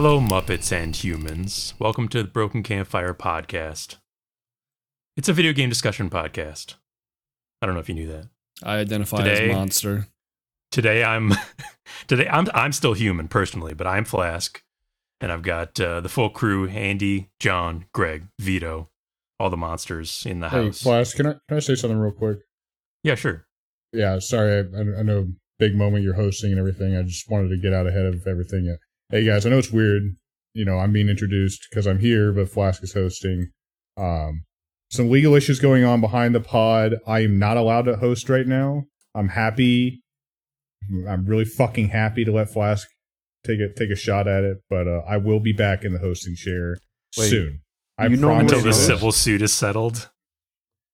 Hello, Muppets and humans. Welcome to the Broken Campfire podcast. It's a video game discussion podcast. I don't know if you knew that. I identify Today- as monster. Today I'm today I'm I'm still human personally, but I'm Flask, and I've got uh, the full crew: Andy, John, Greg, Vito, all the monsters in the Hey, house. Flask, can I can I say something real quick? Yeah, sure. Yeah, sorry, I, I know big moment you're hosting and everything. I just wanted to get out ahead of everything. Hey guys, I know it's weird. You know, I'm being introduced because I'm here, but Flask is hosting. Um, some legal issues going on behind the pod. I am not allowed to host right now. I'm happy. I'm really fucking happy to let Flask take a take a shot at it, but uh, I will be back in the hosting chair Wait, soon. I you know promise Until the Wait, you. what? civil suit is settled.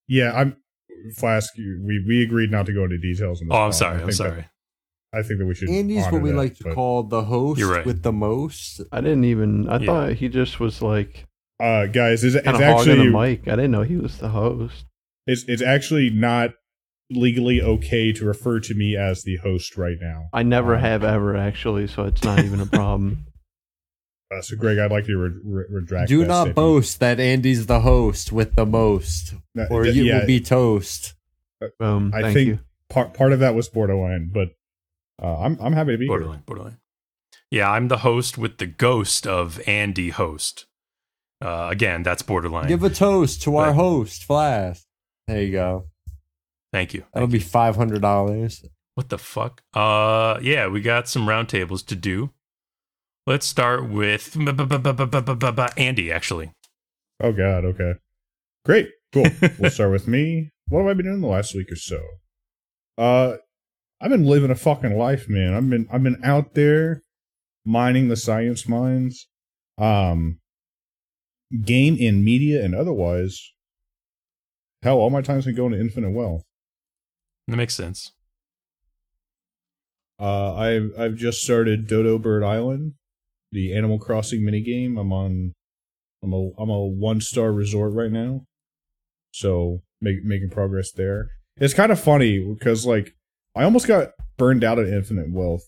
Yeah, I'm Flask. We we agreed not to go into details. On this Oh, I'm pod. Sorry. I'm think that- sorry. I think that we should. Andy's what we that, like to but, call the host right. with the most. I didn't even. I Yeah. thought he just was like Uh, guys, it's, it's kind of hogging actually the mic. I didn't know he was the host. it's it's actually not legally okay to refer to me as the host right now. I never Um, have ever actually, so it's not even a problem. Uh, so, Greg, I'd like you to re- re- retract. Do that not statement. boast that Andy's the host with the most, No, or th- you yeah, will be toast. Boom. I Thank think you. part part of that was borderline, but uh, I'm I'm happy to be here. Borderline, borderline. Yeah, I'm the host with the ghost of Andy host. Uh, again, that's borderline. Give a toast to our host, Flask. There you go. Thank you. That'll be five hundred dollars. What the fuck? Uh, yeah, we got some roundtables to do. Let's start with Andy. Actually, Oh God, okay, great, cool. we'll start with me. What have I been doing the last week or so? Uh, I've been living a fucking life, man. I've been I've been out there mining the science mines, um, game in media and otherwise. Hell, all my time's been going to infinite wealth. that makes sense. Uh, I've I've just started Dodo Bird Island, the Animal Crossing minigame. I'm on. I'm a I'm a one star resort right now, so make, making progress there. It's kind of funny because like I almost got burned out at Infinite Wealth,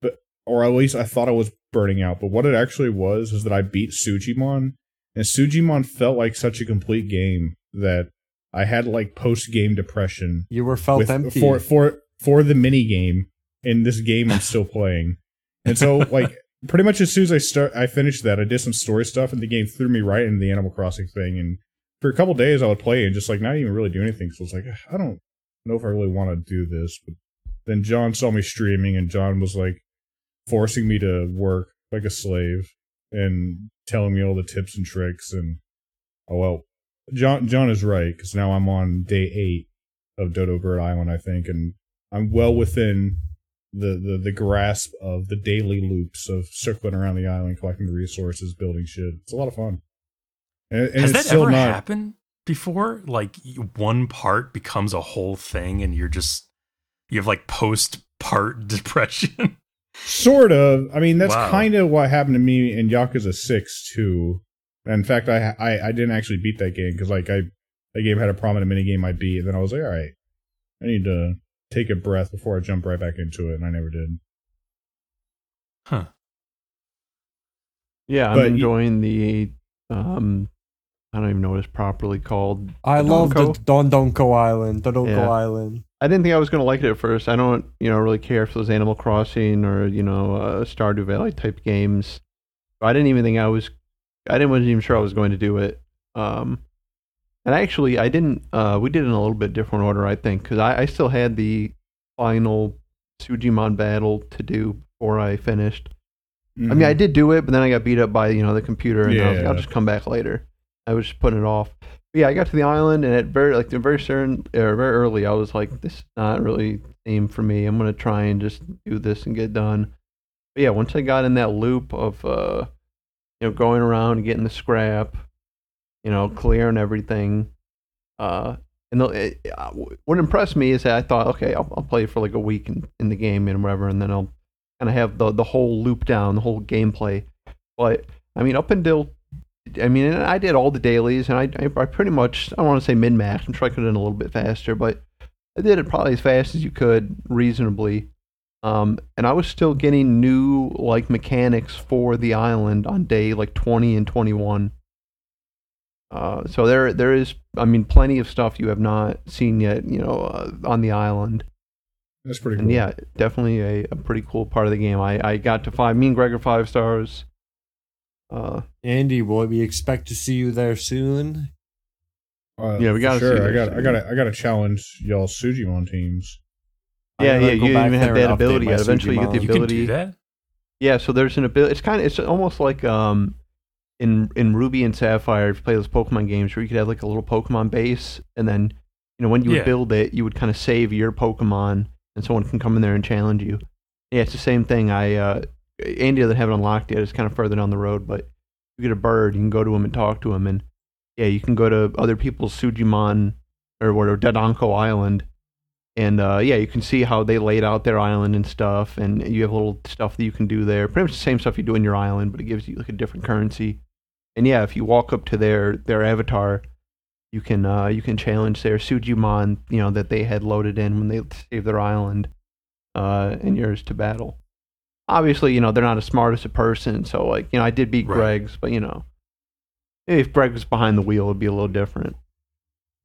but or at least I thought I was burning out. But what it actually was is that I beat Sujimon, and Sujimon felt like such a complete game that I had like post game depression You were felt with- empty. for for for the mini game in this game I'm still playing. And so like pretty much as soon as I start I finished that, I did some story stuff and the game threw me right into the Animal Crossing thing and for a couple days I would play and just like not even really do anything. So it's like I don't know if I really want to do this. But then John saw me streaming and John was like forcing me to work like a slave and telling me all the tips and tricks and oh well John John is right because now I'm on day eight of Dodo Bird Island, I think, and I'm well within the, the the grasp of the daily loops of circling around the island, collecting the resources, building shit. It's a lot of fun. And, and Has it's that still ever not, happened before? Like one part becomes a whole thing, and you're just you have like post part depression. Sort of. I mean, that's Wow. kind of what happened to me in Yakuza Six too. In fact, I I, I didn't actually beat that game because like I that game had a prominent mini game I beat, and then I was like, all right, I need to take a breath before I jump right back into it, and I never did. huh? Yeah, I'm But y- enjoying the. Um, I don't even know what it's properly called. I love the Donko. Don Donko Island, Dodonko Yeah. Island. I didn't think I was going to like it at first. I don't, you know, really care if it was Animal Crossing or you know uh, Stardew Valley type games. I didn't even think I was. I didn't wasn't even sure I was going to do it. Um, and actually, I didn't. Uh, we did it in a little bit different order, I think, because I, I still had the final Sujimon battle to do before I finished. I mean, I did do it, but then I got beat up by you know the computer, and I was like, I'll just come back later. I was just putting it off. But yeah, I got to the island, and at very like very certain or very early, I was like, this is not really aim for me. I'm gonna try and just do this and get done. But yeah, once I got in that loop of uh, you know, going around and getting the scrap, you know, clearing everything, uh, and the, it, what impressed me is that I thought, okay, I'll, I'll play for like a week in, in the game and whatever, and then I'll kind of have the the whole loop down, the whole gameplay. But I mean, up until I mean, I did all the dailies, and I I, pretty much I don't want to say min max. I'm sure I could have done a little bit faster, but I did it probably as fast as you could reasonably. Um, and I was still getting new like mechanics for the island on day like 20 and 21. Uh, so there there is I mean plenty of stuff you have not seen yet, you know, uh, on the island. That's pretty cool. And yeah, definitely a, a pretty cool part of the game. I, I got to five. Me and Greg are five stars. Uh, Andy, boy, we expect to see you there soon. Uh, Yeah, we gotta Sure, I got. I got. to I got to challenge y'all Sujimon teams. Yeah, yeah. go You back even have that ability. my yet. Eventually, you get the Sujimon. You can ability. do that. Yeah, so there's an ability. It's kind of it's almost like um in in Ruby and Sapphire if you play those Pokemon games where you could have like a little Pokemon base and then you know when you would Yeah. build it you would kind of save your Pokemon and someone can come in there and challenge you. Yeah, it's the same thing. I uh Andy doesn't have it unlocked yet. It's kind of further down the road, but you get a bird, you can go to him and talk to him, and yeah, you can go to other people's Sujimon or whatever Dadanko Island and uh, yeah, you can see how they laid out their island and stuff, and you have little stuff that you can do there. Pretty much the same stuff you do in your island, but it gives you like a different currency. And yeah, if you walk up to their their avatar, you can uh, you can challenge their Sujimon, you know, that they had loaded in when they saved their island, uh, and yours to battle. Obviously, you know they're not as smart as a person, so like you know I did beat Right. Greg's, but you know if Greg was behind the wheel, it'd be a little different.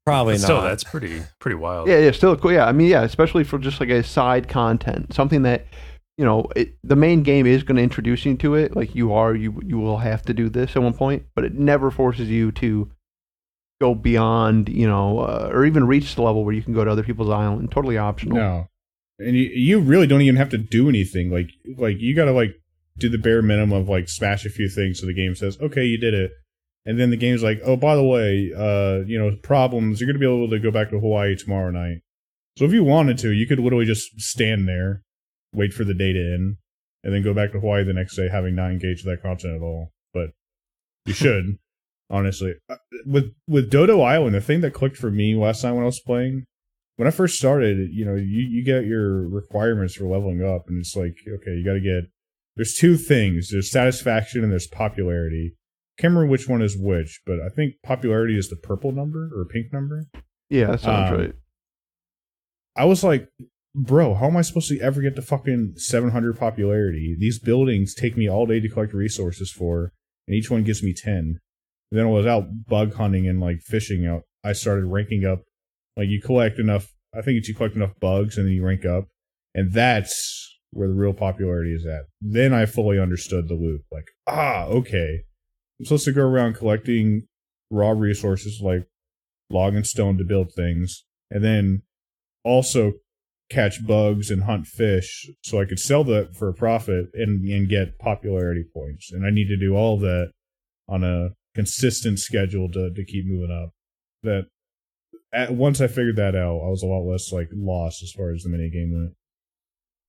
Probably But not. still, that's pretty pretty wild. Yeah, yeah, still cool. Yeah, I mean, yeah, especially for just like a side content, something that you know, it, the main game is going to introduce you to it. Like you are, you you will have to do this at one point, but it never forces you to go beyond, you know, uh, or even reach the level where you can go to other people's island. Totally optional. No, and you you really don't even have to do anything. Like like you got to like do the bare minimum of like smash a few things so the game says okay you did it, and then the game's like oh by the way uh you know problems you're gonna be able to go back to Hawaii tomorrow night. So if you wanted to, you could literally just stand there, wait for the day to end, and then go back to Hawaii the next day having not engaged with that content at all. But you should. Honestly, Uh, with with Dodo Island, the thing that clicked for me last time when I was playing when I first started, you know, you, you get your requirements for leveling up, and it's like, okay, you got to get. There's two things. There's satisfaction and there's popularity. Can't remember which one is which, but I think popularity is the purple number or pink number. Yeah, that sounds Um, right. I was like, bro, how am I supposed to ever get to fucking 700 popularity? These buildings take me all day to collect resources for, and each one gives me 10. And then I was out bug hunting and like fishing out. I started ranking up. Like you collect enough, I think it's you collect enough bugs and then you rank up. And that's where the real popularity is at. Then I fully understood the loop. Like, ah, okay. I'm supposed to go around collecting raw resources like log and stone to build things. And then also catch bugs and hunt fish so I could sell that for a profit and, and get popularity points. And I need to do all that on a consistent schedule to, to keep moving up. That at, once I figured that out, I was a lot less like lost as far as the mini game went.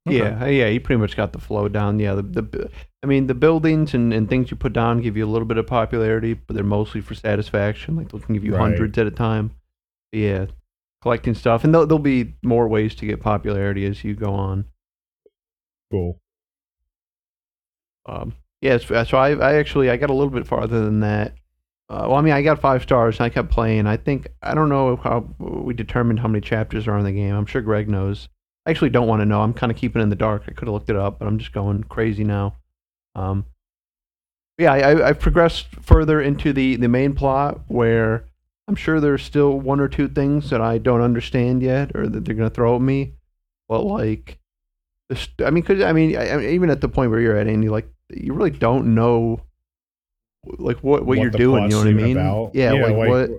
Okay. Yeah, yeah, you pretty much got the flow down. Yeah, the, the I mean, the buildings and, and things you put down give you a little bit of popularity, but they're mostly for satisfaction. Like they can give you Right. hundreds at a time. But yeah, collecting stuff, and there'll, there'll be more ways to get popularity as you go on. Cool. Um, yeah, so so I, I actually I got a little bit farther than that. Uh, well, I mean, I got five stars, and I kept playing. I think I don't know how we determined how many chapters are in the game. I'm sure Greg knows. I actually don't want to know. I'm kind of keeping it in the dark. I could have looked it up, but I'm just going crazy now. Um, yeah, I, I've progressed further into the the main plot where I'm sure there's still one or two things that I don't understand yet, or that they're gonna throw at me. But like, I mean, cause I mean, I, I mean, even at the point where you're at, Andy, like, you really don't know, like, what what, you're doing. You know what I mean? about. Yeah, like, what?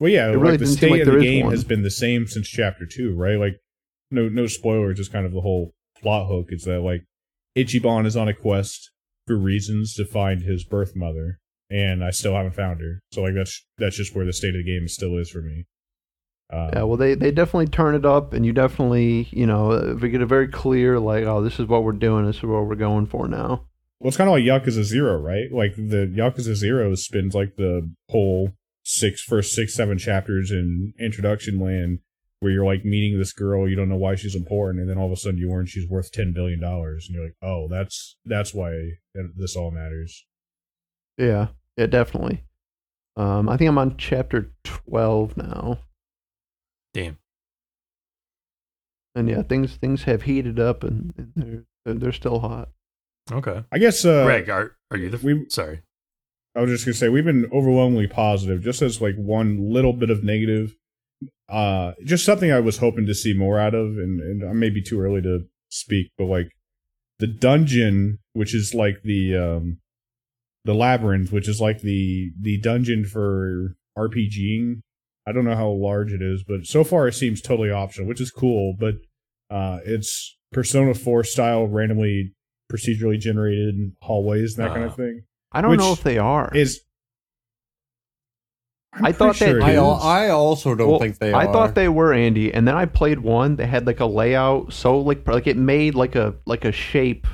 Well, yeah, It like really the state like of the game one. has been the same since chapter two, right? Like, no, no spoilers. Just kind of the whole plot hook is that like Ichiban is on a quest for reasons to find his birth mother, and I still haven't found her. So like that's that's just where the state of the game still is for me. Um, Yeah, well, they, they definitely turn it up, and you definitely, you know, we get a very clear, like, oh, this is what we're doing, this is what we're going for now. Well, it's kind of like Yakuza Zero, right? Like the Yakuza Zero spends like the whole six, first six, seven chapters in introduction land where you're like meeting this girl, you don't know why she's important, and then all of a sudden you learn she's worth ten billion dollars, and you're like, oh, that's that's why this all matters. Yeah, yeah, definitely. Um, I think I'm on chapter 12 now. Damn. And yeah, things things have heated up and, and they're, they're they're still hot. Okay. I guess uh, Greg, are are you the we- sorry? I was just gonna say we've been overwhelmingly positive. Just as like one little bit of negative, uh, just something I was hoping to see more out of, and, and I may be too early to speak, but like the dungeon, which is like the um, the labyrinth, which is like the the dungeon for RPGing. I don't know how large it is, but so far it seems totally optional, which is cool. But uh, it's Persona Four style, randomly procedurally generated hallways, and that kind of Ah. thing. I don't know if they are. Is I'm I thought pretty that- sure it I. I also don't Well, think they I are. thought they were Andy, and then I played one. They had like a layout, so like like it made like a like a shape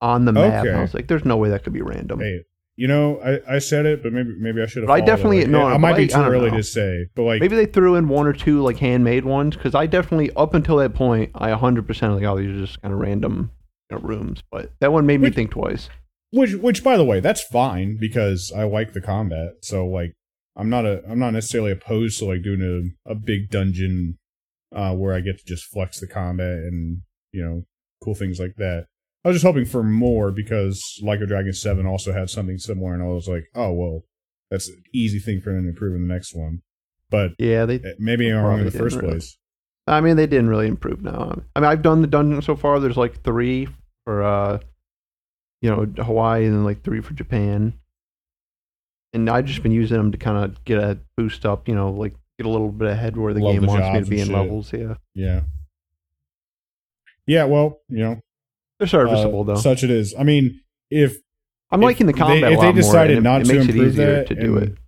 on the map. And I was like, "There's no way that could be random." Hey, you know, I, I said it, but maybe maybe I should have. I followed it. definitely- Like, no, I no, might be too early know. to say, but like, Maybe they threw in one or two like handmade ones because I definitely up until that point I 100 percent like oh these are just kind of random you know, rooms, but that one made me Which- think twice. which which by the way, that's fine because I like the combat. So like, I'm not a I'm not necessarily opposed to like doing a a big dungeon uh where I get to just flex the combat and you know cool things like that. I was just hoping for more because Like a Dragon Seven also had something similar, and I was like, oh well, that's an easy thing for them to improve in the next one. But Yeah, they. maybe I'm wrong in the first really. place. I mean, they didn't really improve now. I mean, I've done the dungeon so far. There's like three for uh, you know, Hawaii and then like three for Japan. And I've just been using them to kind of get a boost up, you know, like get a little bit ahead where the Love game the wants me to be in shit. levels. Yeah, Yeah. Yeah, well, you know, they're serviceable uh, though. Such it is. I mean, if I'm if liking the they- combat if a they lot more. decided and not it, to it makes it improve easier that to do and- it.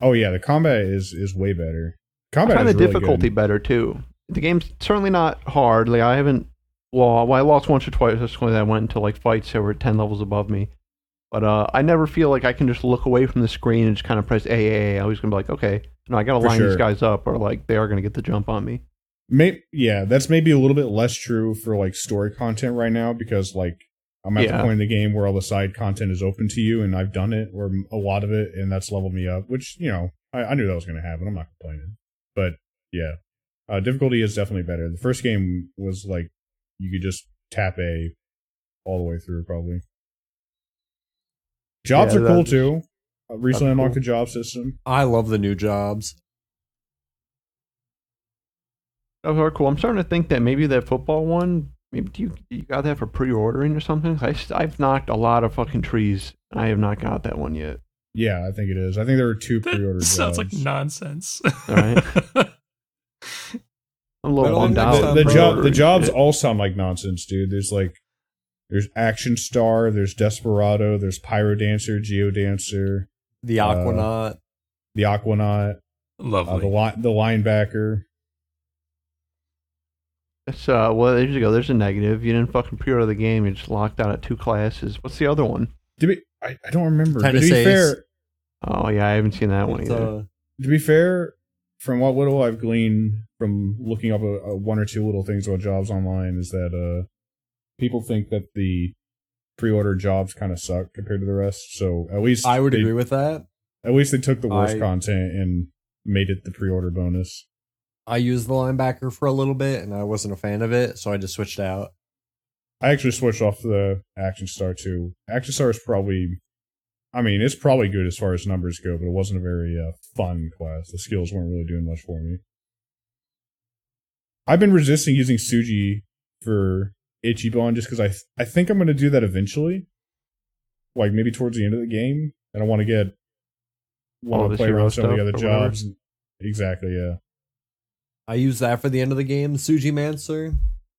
oh yeah, the combat is is way better. I Combat find the really difficulty good. better too. The game's certainly not hard. Like I haven't. Well, well, I lost once or twice. That's when I went into like fights that were ten levels above me. But uh, I never feel like I can just look away from the screen and just kind of press A A. A. I always gonna be like, okay, no, I gotta For line sure. these guys up, or like they are gonna get the jump on me. May- yeah, that's maybe a little bit less true for like story content right now because like I'm at Yeah. the point in the game where all the side content is open to you, and I've done it or a lot of it, and that's leveled me up. Which you know I, I knew that was going to happen. I'm not complaining, but yeah, uh, difficulty is definitely better. The first game was like you could just tap A all the way through probably. Jobs Yeah, are cool too. I recently that's unlocked cool. the job system. I love the new jobs. Those are cool. I'm starting to think that maybe that football one. Maybe do you you got that for pre-ordering or something? I, I've knocked a lot of fucking trees, and I have not got that one yet. Yeah, I think it is. I think there were two pre-orders. That sounds like nonsense. All right. I'm a little bummed out. the- the, Sound the pro job the jobs shit. all sound like nonsense, dude. There's like there's Action Star, there's Desperado, there's Pyro Dancer, Geo Dancer, The Uh, Aquanaut. the Aquanaut, uh, Lovely. the li- the linebacker. It's, uh, well, there you go. There's a negative. You didn't fucking pre-order the game. You just locked out at two classes. What's the other one? To be, I, I don't remember. To Tennis be fair, Oh yeah, I haven't seen that one either. uh, to be fair, from what little I've gleaned from looking up a, a one or two little things about jobs online, is that uh people think that the pre-order jobs kind of suck compared to the rest. So at least I would they, agree with that. At least they took the worst I- content and made it the pre-order bonus. I used the linebacker for a little bit and I wasn't a fan of it, so I just switched out. I actually switched off the Action Star too. Action Star is probably, I mean, it's probably good as far as numbers go, but it wasn't a very uh, fun class. The skills weren't really doing much for me. I've been resisting using Suji for Ichiban just because I th- I think I'm going to do that eventually, like maybe towards the end of the game, and I want to get All want to play hero around some of the other or whatever. jobs. Exactly, yeah. I used that for the end of the game, Sujimancer,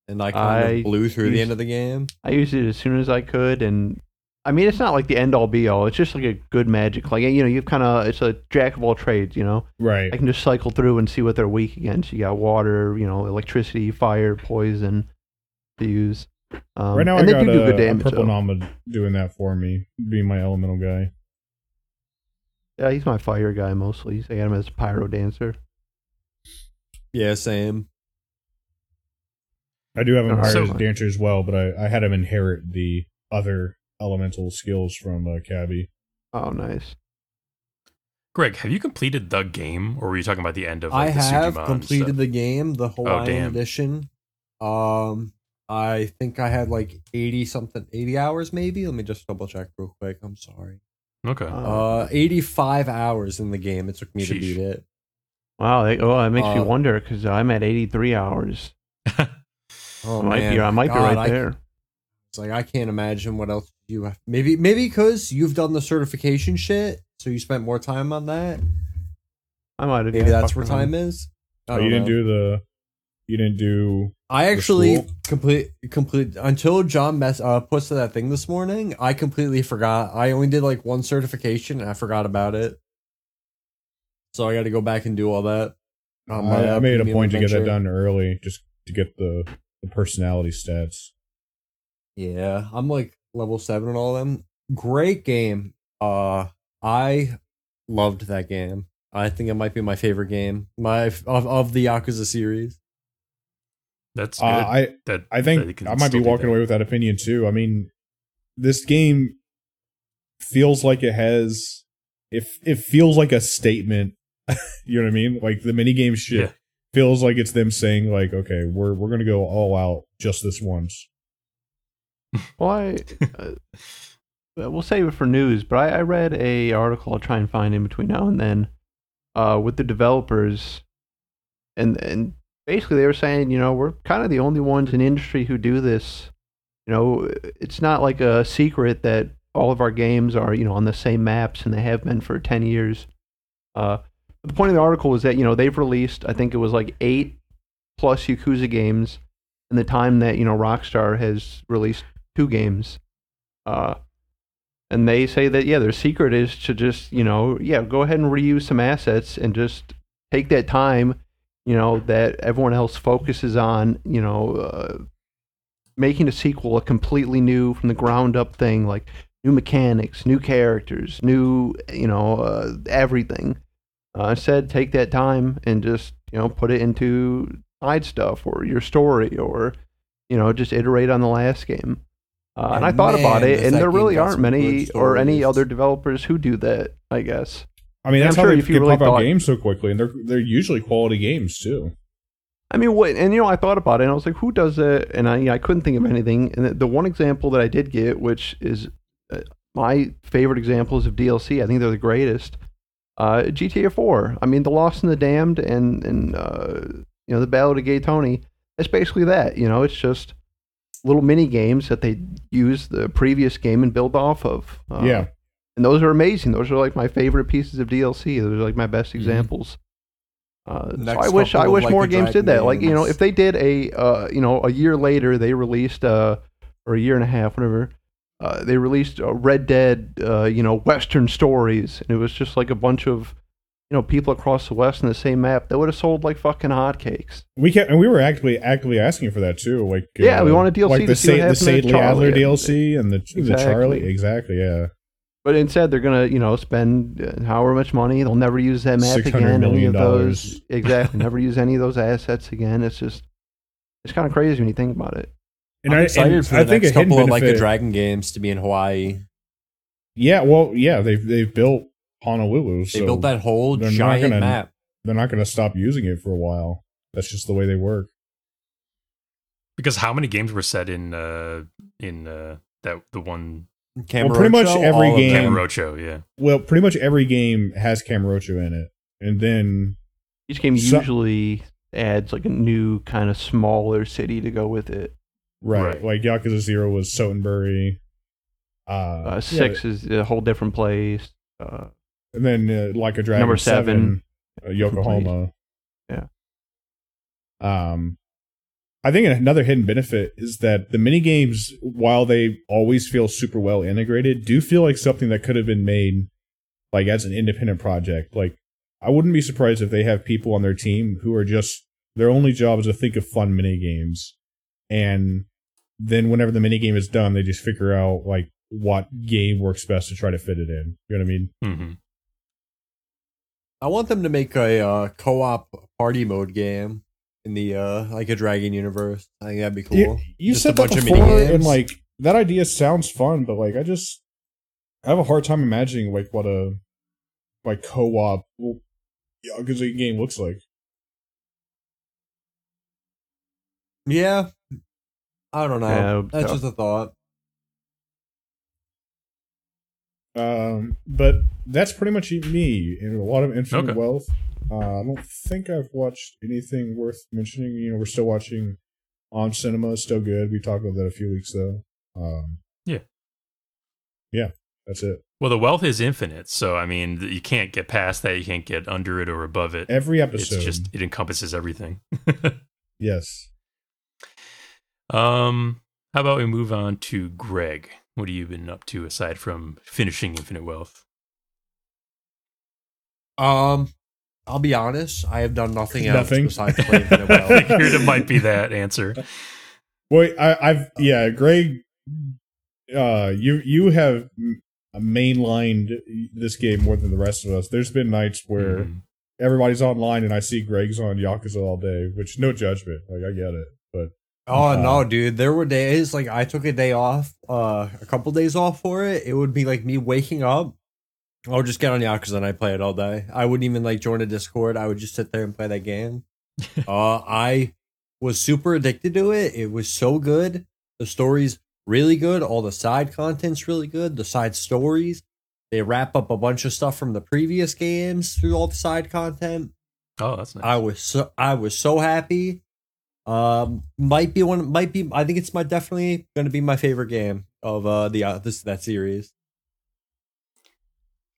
and I kind I of blew through the end of the game. I used it as soon as I could, and I mean, it's not like the end all be all. It's just like a good magic. Like you know, you've kind of it's a jack of all trades. You know, Right. I can just cycle through and see what they're weak against. You got water, you know, electricity, fire, poison to use. Um, right now, I and they got do do a, good a damage. purple though. Nama doing that for me, being my elemental guy. Yeah, he's my fire guy mostly. I got him as a pyro dancer. Yeah, same. I do have him hired so- as a dancer as well, but I, I had him inherit the other elemental skills from uh, Cabby. Oh, nice. Greg, have you completed the game, or were you talking about the end of? I the have Sujimon completed stuff? the game, the Hawaiian damn. edition. Um, I think I had like eighty something, eighty hours maybe. Let me just double check real quick. I'm sorry. Okay. Uh, Uh, eighty-five hours in the game. It took me to beat it. wow. They, oh, that makes me uh, wonder because I'm at 83 hours. Oh I might man, be. I might God, be right I- there. It's like I can't imagine what else you have. Maybe, maybe because you've done the certification shit, so you spent more time on that. I might have. Maybe that's where fucked around. time is. Oh, don't you didn't know. do the. You didn't do. I actually complete complete until John mess uh puts to that thing this morning. I completely forgot. I only did like one certification and I forgot about it. So I got to go back and do all that. on my, I, I uh, made a premium point to get that done early, just to get the the personality stats. Yeah, I'm like level seven and all of them. Great game. Uh, I loved that game. I think it might be my favorite game. My of of the Yakuza series. That's good. Uh, I that I think you I might be walking away with that opinion too. I mean, this game feels like it has if it feels like a statement. you know what I mean? Like the mini game shit Yeah. feels like it's them saying like, okay, we're we're gonna go all out just this once. Well, I, uh, we'll save it for news, but I, I read a article. I'll try and find in between now and then, uh, with the developers, and and basically they were saying, you know, we're kind of the only ones in industry who do this. You know, it's not like a secret that all of our games are, you know, on the same maps and they have been for ten years. Uh, the point of the article was that you know they've released, I think it was like eight plus Yakuza games in the time that you know Rockstar has released two games. Uh, and they say that yeah, their secret is to just you know yeah go ahead and reuse some assets and just take that time, you know that everyone else focuses on you know uh, making a sequel a completely new from the ground up thing like new mechanics, new characters, new you know uh, everything. Uh, instead, take that time and just you know put it into side stuff or your story or you know just iterate on the last game. Uh, and And I thought about it, and there really aren't many or any other developers who do that. I guess. I mean, that's I'm how sure they if you can really pump out games so quickly, and they're they're usually quality games too. I mean, what? And you know, I thought about it, and I was like, "Who does it?" And I, I couldn't think of anything. And the, the one example that I did get, which is uh, my favorite examples of DLC, I think they're the greatest. Uh, GTA 4. I mean, the Lost and the Damned, and and uh, you know, the Ballad of Gay Tony. It's basically that. You know, it's just little mini games that they use the previous game and build off of. Uh, yeah, and those are amazing. Those are like my favorite pieces of DLC. Those are like my best Mm-hmm. examples. Uh, so I wish I wish like, more games did Dragon that. Like you know, if they did a uh, you know a year later they released uh or a year and a half whatever. Uh, they released uh, Red Dead, uh, you know, Western stories, and it was just like a bunch of, you know, people across the West in the same map. That would have sold like fucking hotcakes. we can and we were actively actively asking for that too. Like Yeah, uh, we wanted DLC like to the see what Sa- the happened to Sadie Adler DLC and the the Charlie exactly yeah. But instead, they're gonna, you know, spend uh, however much money. They'll never use that map again. Any million of those, exactly. never use any of those assets again. It's just, it's kind of crazy when you think about it. And I'm I, excited and for I the think next a couple of like the Dragon games to be in Hawaii. Yeah, well, yeah, they've they've built Honolulu, They so built that whole they're not giant gonna- map. they're not going to stop using it for a while. That's just the way they work. Because how many games were set in uh in uh that the one Well, pretty much every all game- them. Kamurocho, yeah. Well, pretty much every game has Kamurocho in it, and then Each game So- usually adds like a new kind of smaller city to go with it. right, Right. like Yakuza Zero was Sotenbori. Uh, Uh, yeah, six is a whole different place. Uh, and then uh, like a Dragon Number seven. uh, Yokohama. Yeah. Um, I think another hidden benefit is that the mini games, while they always feel super well integrated, do feel like something that could have been made like as an independent project. Like I wouldn't be surprised if they have people on their team who are just their only job is to think of fun mini games, and then whenever the mini game is done, they just figure out like what game works best to try to fit it in. You know what I mean? hmm I want them to make a uh, co-op party mode game in the uh, like a Dragon universe. I think that'd be cool. You, you Just said a that bunch of before, minigames. and like that idea sounds fun, but like I just I have a hard time imagining like what a like co-op well, Yakuza game looks like. Yeah. I don't know. Yeah, it would be That's tough. just a thought. Um, but that's pretty much me. And a lot of Infinite Okay. Wealth. Uh, I don't think I've watched anything worth mentioning. You know, we're still watching on cinema, still good. We talked about that a few weeks ago. Um, Yeah. yeah, that's it. Well, the wealth is infinite, so I mean, you can't get past that. You can't get under it or above it. Every It's episode, just it encompasses everything. yes. um, how about we move on to Greg? What have you been up to aside from finishing Infinite Wealth? Um, I'll be honest. I have done nothing else Nothing. besides play Infinite I Wealth. figured it might be that answer. Well, I, I've yeah, Greg. Uh, you you have mainlined this game more than the rest of us. There's been nights where Mhm. everybody's online and I see Greg's on Yakuza all day, which no judgment. Like I get it, but Oh Uh, no, dude! There were days like I took a day off, uh, a couple days off for it. It would be like me waking up. I would just get on Yakuza and I play it all day. I wouldn't even like join a Discord. I would just sit there and play that game. uh, I was super addicted to it. It was so good. The story's really good. All the side content's really good. The side stories. They wrap up a bunch of stuff from the previous games through all the side content. Oh, that's nice. I was so I was so happy. Um, might be one. Might be. I think it's my definitely going to be my favorite game of uh the uh, this that series.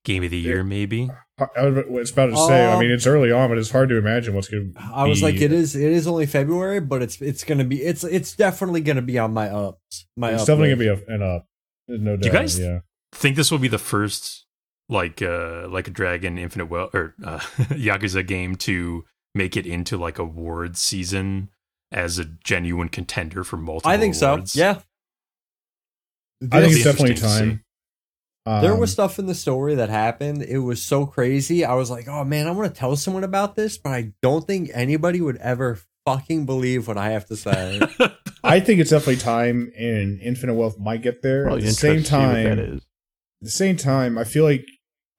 Game of the year, maybe. I I was about to say. I Um, mean, it's early on, but it's hard to imagine what's going to. I was like, it is. It is only February, but it's it's going to be. It's it's definitely going to be on my ups. My It's up definitely list. going to be a, an up. There's no doubt. Do you guys- yeah. Think this will be the first like uh like a Dragon Infinite Well or uh, Yakuza game to make it into like a awards season as a genuine contender for multiple. I think awards. so. Yeah. I think it's definitely time. Um, there was stuff in the story that happened. It was so crazy. I was like, oh man, I want to tell someone about this, but I don't think anybody would ever fucking believe what I have to say. I think it's definitely time, and Infinite Wealth might get there. Probably At the same interested to see what that time, is. at the same time, I feel like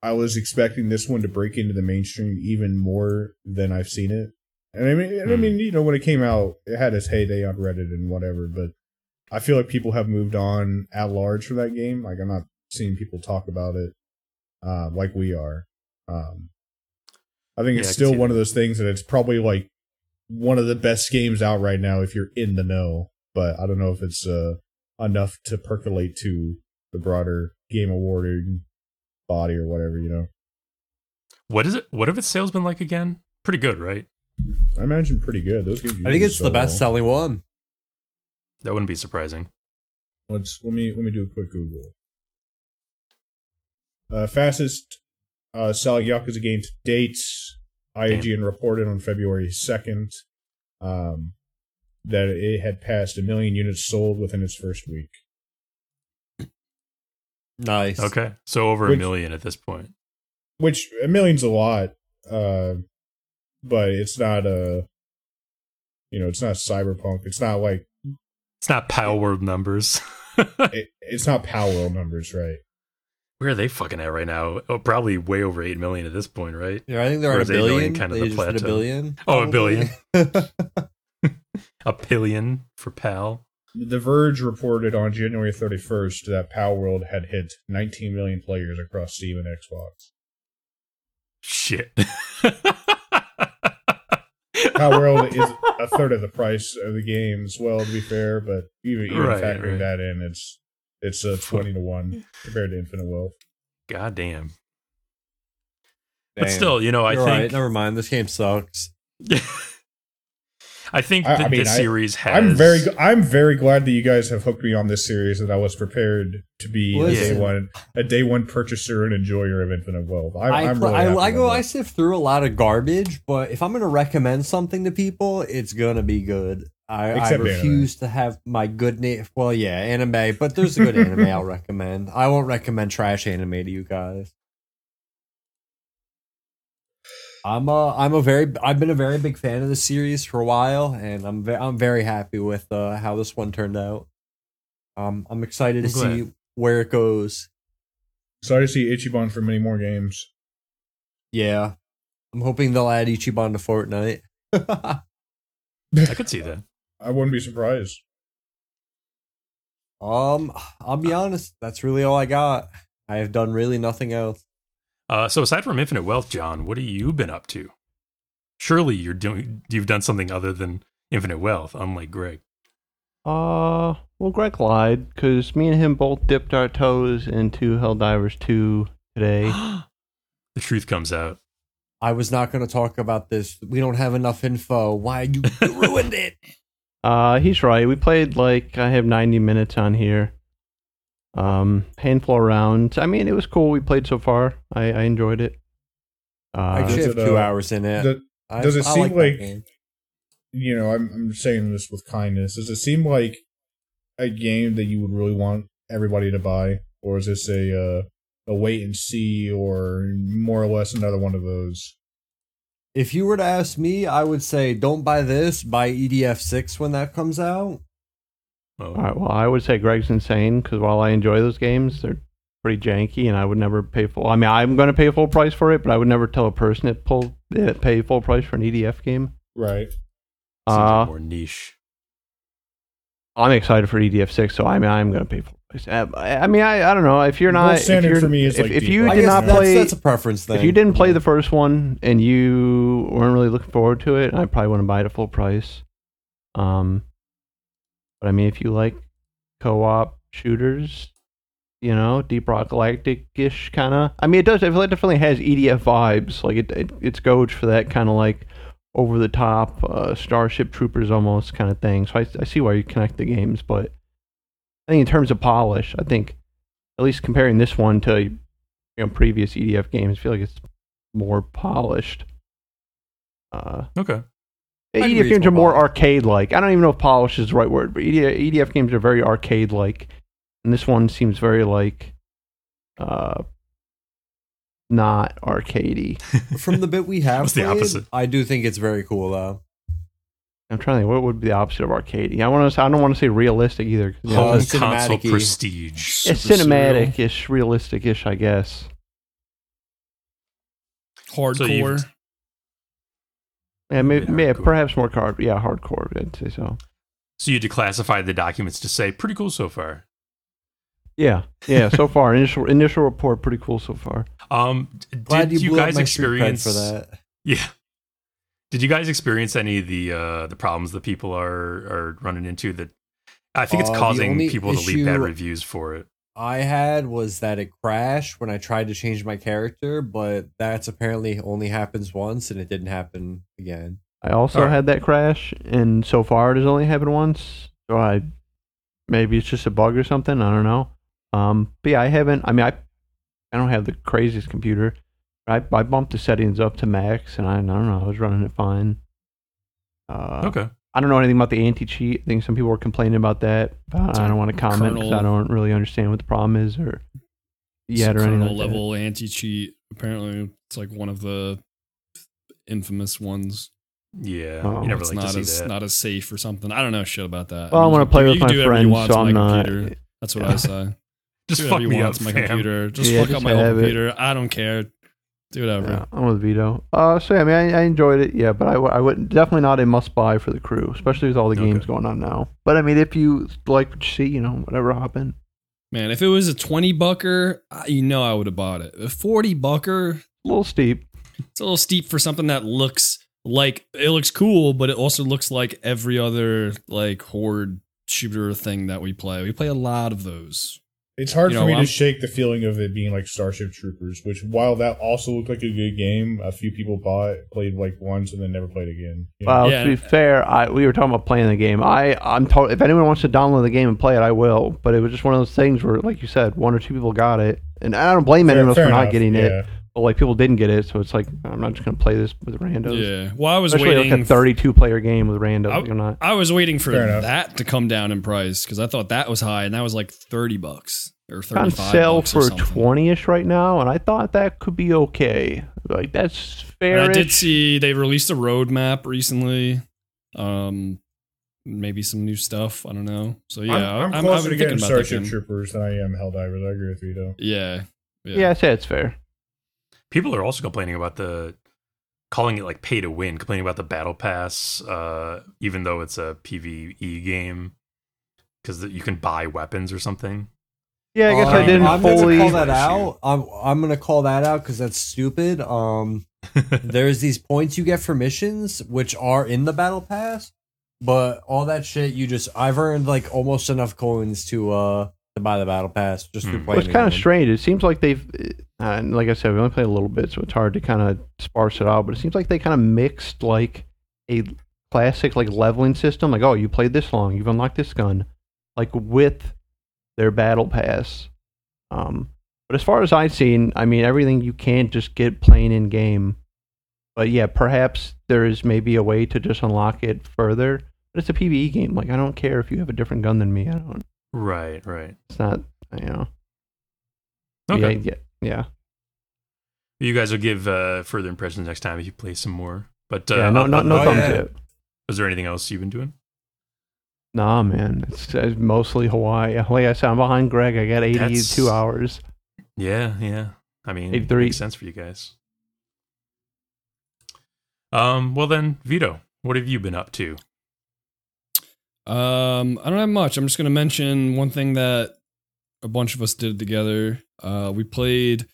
I was expecting this one to break into the mainstream even more than I've seen it. And I mean, and I Hmm. mean, you know, when it came out, it had its heyday on Reddit and whatever. But I feel like people have moved on at large for that game. Like I'm not seeing people talk about it uh, like we are. Um, I think Yeah, it's I still one that. of those things that it's probably like one of the best games out right now if you're in the know. But I don't know if it's uh, enough to percolate to the broader game awarding body or whatever. You know, what is it? What have its sales been like again? Pretty good, right? I imagine pretty good. Those games. I think it's the best well. selling one. That wouldn't be surprising. Let's let me let me do a quick Google. Uh, fastest uh, selling Yakuza game to date. IGN reported on February second um, that it had passed a million units sold within its first week. Nice. Okay, so over a million at this point. Which a million's a lot, uh, but it's not a. You know, it's not cyberpunk. It's not like It's not Palworld numbers. it, it's not Palworld numbers, right? Where are they fucking at right now? Oh, probably way over eight million at this point, right? Yeah, I think they're Or a is eight million billion. kind of they the just hit a plateau? billion. Oh, a billion. A pillion for Pal. The Verge reported on January 31st that Palworld had hit 19 million players across Steam and Xbox. Shit. Palworld is a third of the price of the game as well, to be fair, but even, even Right, factoring right. that in, it's it's a 20 to 1 compared to Infinite Wealth. God damn. But Damn. still, you know, I You're think right. Never mind. This game sucks. I think I- that I mean, this I- series has I'm very g- I'm very glad that you guys have hooked me on this series and I was prepared to be a day one a day one purchaser and enjoyer of Infinite Wealth. I'm, I, I'm really I, happy I go. I sift through a lot of garbage, but if I'm gonna recommend something to people, it's gonna be good. I, I Except refuse to have my good name. Well, yeah, anime, but there's a good anime I'll recommend. I won't recommend trash anime to you guys. I'm a I'm a very I've been a very big fan of the series for a while, and I'm ve- I'm very happy with uh, how this one turned out. Um, I'm excited to I'm glad. see where it goes. Sorry to see Ichiban for many more games. Yeah, I'm hoping they'll add Ichiban to Fortnite. I could see that. I wouldn't be surprised. Um, I'll be honest. That's really all I got. I have done really nothing else. Uh, so aside from Infinite Wealth, John, what have you been up to? Surely you're doing you've done something other than Infinite Wealth, unlike Greg. Uh, well, Greg lied because me and him both dipped our toes into Helldivers 2 today. the truth comes out. I was not going to talk about this. We don't have enough info. Why you ruined it? Uh, he's right. We played like I have 90 minutes on here. Um, handful of rounds. I mean, it was cool. We played so far. I, I enjoyed it. I Uh, Does actually have two uh, hours in it. The- I- does it I seem that like- you know, I'm, I'm saying this with kindness. Does it seem like a game that you would really want everybody to buy, or is this a uh, a wait and see, or more or less another one of those? If you were to ask me, I would say don't buy this. Buy EDF six when that comes out. Oh, all right. Well, I would say Greg's insane because while I enjoy those games, they're pretty janky, and I would never pay full. I mean, I'm going to pay full price for it, but I would never tell a person to pull eh, pay full price for an EDF game. Right. seems Uh, more niche. I'm excited for EDF six, so I mean, I'm going to pay full price. Uh, I I mean, I, I don't know if you're The gold not. If, standard you're, for me is if, like if you did not that's, play, that's a preference thing. if you didn't play the first one and you weren't really looking forward to it, I probably wouldn't buy it at full price. Um, but I mean, if you like co-op shooters, you know, Deep Rock Galactic-ish kind of. I mean, it does. It definitely has EDF vibes. Like it, it it's Goge for that kind of like over the top uh, Starship Troopers almost kind of thing. So I, I see why you connect the games, but I think in terms of polish, I think at least comparing this one to you know previous EDF games, I feel like it's more polished. Uh, Okay. I agree, EDF it's games are more more arcade like. I don't even know if polish is the right word, but EDF, EDF games are very arcade like, and this one seems very like, uh, not arcadey. From the bit we have What's the opposite? I do think it's very cool though. I'm trying to think what would be the opposite of arcadey. I want to. I don't want to say realistic either. you know, Home it's console cinematic-y. prestige. it's cinematic-ish, realistic-ish, I guess. surreal. So Hardcore. Yeah, maybe, Maybe yeah, perhaps more card. Yeah, hardcore. I'd say so. So you declassified the documents to say pretty cool so far. Yeah, yeah. So far, initial initial report, pretty cool so far. Um, d- Glad did you, you, blew up guys my experience for that. Yeah. Did you guys experience any of the uh, the problems that people are are running into? That I think it's Uh, causing only people to leave bad reviews for it. I had was that it crashed when I tried to change my character, but that's apparently only happens once and it didn't happen again. I also Alright. had that crash, and so far it has only happened once. So I maybe it's just a bug or something. I don't know. Um, but yeah, I haven't. I mean, I I don't have the craziest computer. I I bumped the settings up to max, and I, I don't know. I was running it fine. Uh, Okay. I don't know anything about the anti cheat. I think some people were complaining about that. But I don't want to comment because I don't really understand what the problem is or It's yet or anything kernel like that. level anti cheat. Apparently, it's like one of the infamous ones. Yeah, Oh. you never it's like to not see as that. not as safe or something. I don't know shit about that. Well, I mean, want to play with my can do whatever you friends, so I'm my not. computer. That's what Yeah. I say. Just do fuck whatever you me want up, to my fam. computer. Just Yeah, fuck just up my have whole it. computer. I don't care. Do whatever. Yeah, I'm with Vito. Uh, so yeah, I mean, I, I enjoyed it. Yeah, but I would definitely not a must buy for the crew, especially with all the Okay. games going on now. But I mean, if you like what you see, you know, whatever, hop in. Man, if it was a twenty bucker, I- you know I would have bought it. A forty bucker, A little steep. it's a little steep for something that looks like it looks cool, but it also looks like every other like horde shooter thing that we play. We play a lot of those. It's hard You for me I'm- to shake the feeling of it being like Starship Troopers, which while that also looked like a good game, a few people bought, played like once, and then never played again. You know? Well, Yeah. to be fair, I we were talking about playing the game. I I'm told if anyone wants to download the game and play it, I will. But it was just one of those things where, like you said, one or two people got it, and I don't blame Fair- anyone else fair for not enough, getting it. Yeah. But like people didn't get it, so it's like I'm not just gonna play this with randos. Yeah. Well, I was Especially waiting. like a 32 player game with randos. I- like, I'm not. I was waiting for Fair enough. that to come down in price because I thought that was high, and that was like thirty bucks or on thirty-five sale bucks or for 20ish right now and i thought that could be okay like that's fair I did see they released a roadmap recently. Um, maybe some new stuff. I don't know. So yeah, I'm, I'm I've closer to been getting thinking about that Starship game. Troopers than I am Helldivers. I agree with Vito. Yeah, yeah. i say it's fair People are also complaining about the calling it like pay to win, complaining about the battle pass, uh, even though it's a PVE game, because you can buy weapons or something. Yeah, I guess I Um, didn't I'm fully. gonna call that out. I'm I'm gonna call that out because that's stupid. Um, there's these points you get for missions which are in the battle pass, but all that shit you just I've earned like almost enough coins to uh to buy the battle pass just through Hmm. playing. Well, it's kind of strange. It seems like they've, uh, and like I said, we only played a little bit, so it's hard to kind of sparse it out. But it seems like they kind of mixed like a classic like leveling system, like oh, you played this long, you've unlocked this gun, like with their battle pass. Um, but as far as I've seen, I mean, everything you can't just get playing in game. But yeah, perhaps there is maybe a way to just unlock it further. But it's a PVE game. Like I don't care if you have a different gun than me. I don't. Right, right. It's not. You know. Okay. Yeah, yeah, yeah. You guys will give uh, further impressions next time if you play some more. But uh, yeah, no, no, no oh, thumbs yeah. yet. is there anything else you've been doing? Nah, man, it's, it's mostly Hawaii. Like I said, I'm behind Greg. I got 82 That's- hours. Yeah, yeah. I mean, it 83. makes sense for you guys. Um. Well then, Vito, what have you been up to? Um, I don't have much. I'm just gonna mention one thing that a bunch of us did together. Uh, we played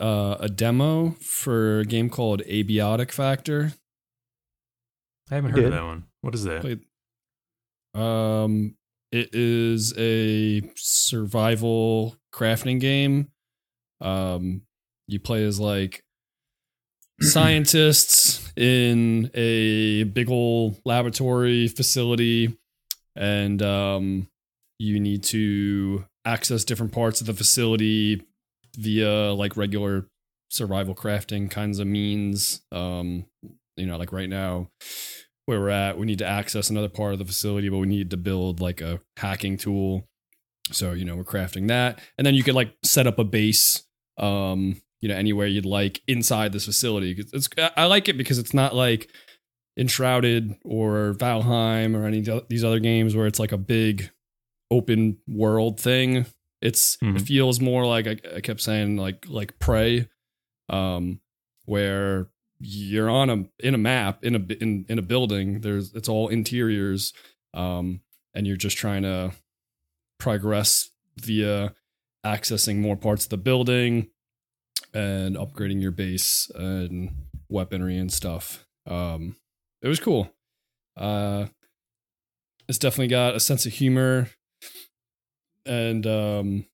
uh, a demo for a game called Abiotic Factor. I haven't heard of that one. What is that? Played. Um, it is a survival crafting game. Um, you play as like scientists in a big old laboratory facility, and um, you need to access different parts of the facility via like regular survival crafting kinds of means. Um, you know, like right now, where we're at, we need to access another part of the facility, but we need to build like a hacking tool. So, you know, we're crafting that. And then you could like set up a base, um, you know, anywhere you'd like inside this facility. It's, I like it because it's not like Enshrouded or Valheim or any of these other games where it's like a big open world thing. It's it Mhm. feels more like I, I kept saying like like Prey, um, where you're on a in a map in a in in a building. There's it's all interiors, um, and you're just trying to progress via accessing more parts of the building and upgrading your base and weaponry and stuff. Um, it was cool. Uh, it's definitely got a sense of humor, and um,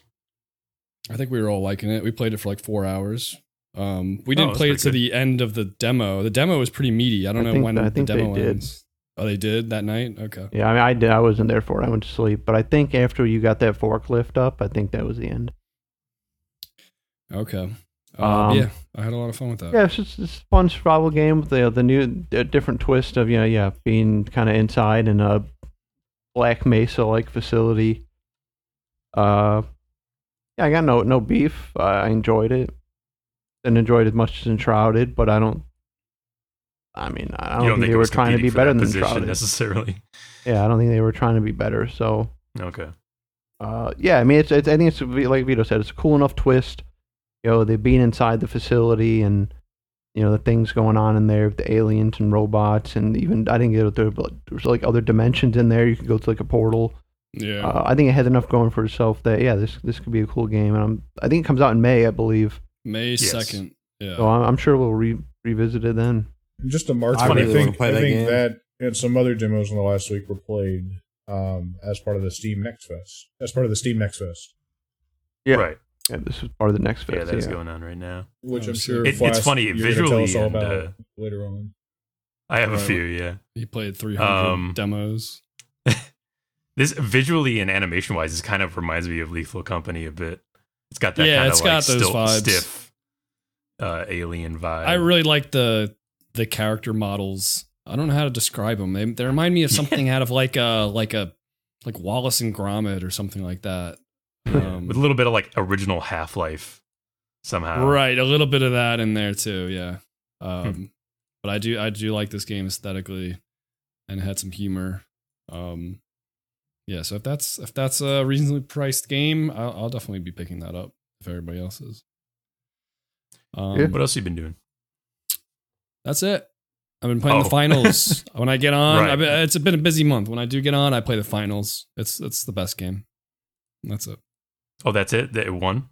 I think we were all liking it. We played it for like four hours. Um, we Oh, didn't that's play it to good. the end of the demo. The demo was pretty meaty. I don't I know think- when I think the they demo did. ends. Oh, they did that night. Okay. Yeah, I mean, I did. I wasn't there for it. I went to sleep. But I think after you got that forklift up, I think that was the end. Okay. Um, Um, yeah, I had a lot of fun with that. Yeah, it's just it's a fun survival game with the the new the different twist of you know yeah being kind of inside in a Black Mesa like facility. Uh, yeah, I got no no beef. Uh, I enjoyed it. and enjoyed it as much as Enshrouded, but I don't. I mean, I don't, don't think think they were trying to be better than position Enshrouded. necessarily? Yeah, I don't think they were trying to be better. So Okay. uh, yeah, I mean, it's, it's I think it's like Vito said, it's a cool enough twist. You know, they being inside the facility and you know the things going on in there with the aliens and robots and even I didn't get there, but there's like other dimensions in there. You could go to like a portal. Yeah. Uh, I think it has enough going for itself that yeah, this this could be a cool game. And I'm I think it comes out in May, I believe. May Yes. second. Yeah. So I'm, I'm sure we'll re- revisit it then. Just a March I one. I think, play I that think game. that and some other demos in the last week were played um, as part of the Steam Next Fest. As part of the Steam Next Fest, Yeah. Right. Yeah, this is part of the next phase. Yeah, that's yeah. going on right now. which I'm sure It- it's funny, you're visually tell us all and, about uh, later on. I have a few. Yeah. he played 300 Um, demos. This visually and animation wise, this kind of reminds me of Lethal Company a bit. It's got that Yeah, kind it's of like got those still, vibes. stiff uh, alien vibe. I really like the the character models. I don't know how to describe them. They, they remind me of something out of like a like a like Wallace and Gromit or something like that. Um, with a little bit of like original Half Life somehow. right, a little bit of that in there too. Yeah. Hmm. Um, but I do I do like this game aesthetically, and it had some humor. Um, yeah. So if that's if that's a reasonably priced game, I'll, I'll definitely be picking that up if everybody else is. Um, Yeah. What else have you been doing? That's it. I've been playing Oh. the finals. when I get on, Right. I've been, it's been a busy month. When I do get on, I play the finals. It's it's the best game. That's it. Oh, that's it. That it won.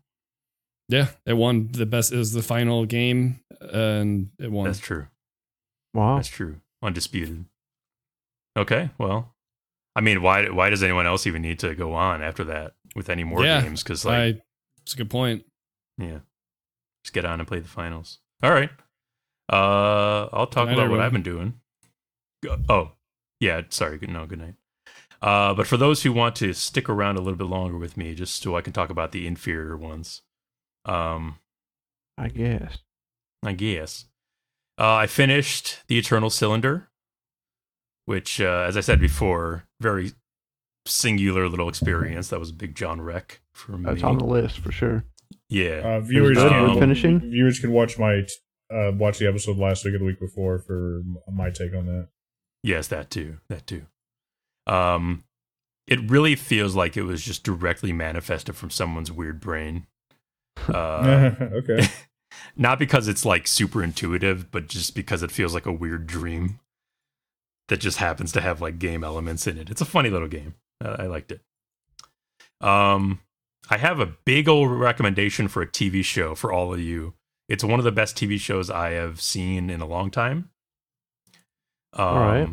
Yeah, it won the best. is the final game, and it won. That's true. Wow. That's true. Undisputed. Okay. Well, I mean, why why does anyone else even need to go on after that with any more Yeah, games? Because like, I, it's a good point. yeah, just get on and play the finals. All right. Uh, I'll talk night, about what. I've been doing. Oh, yeah. Sorry. Good. No. Good night. Uh, but for those who want to stick around a little bit longer with me, just so I can talk about the inferior ones, um, I guess. I guess. Uh, I finished the Eternal Cylinder, which, uh, as I said before, very singular little experience. That was a big John Wreck for me. That's on the list for sure. yeah, Uh, viewers, good? can, We're finishing? viewers can watch my uh, watch the episode last week or the week before for my take on that. yes, that too, that too. Um, it really feels like it was just directly manifested from someone's weird brain. Uh, okay. not because it's like super intuitive, but just because it feels like a weird dream that just happens to have like game elements in it. It's a funny little game. Uh, I liked it. Um, I have a big old recommendation for a TV show for all of you. It's one of the best TV shows I have seen in a long time. Um, All right.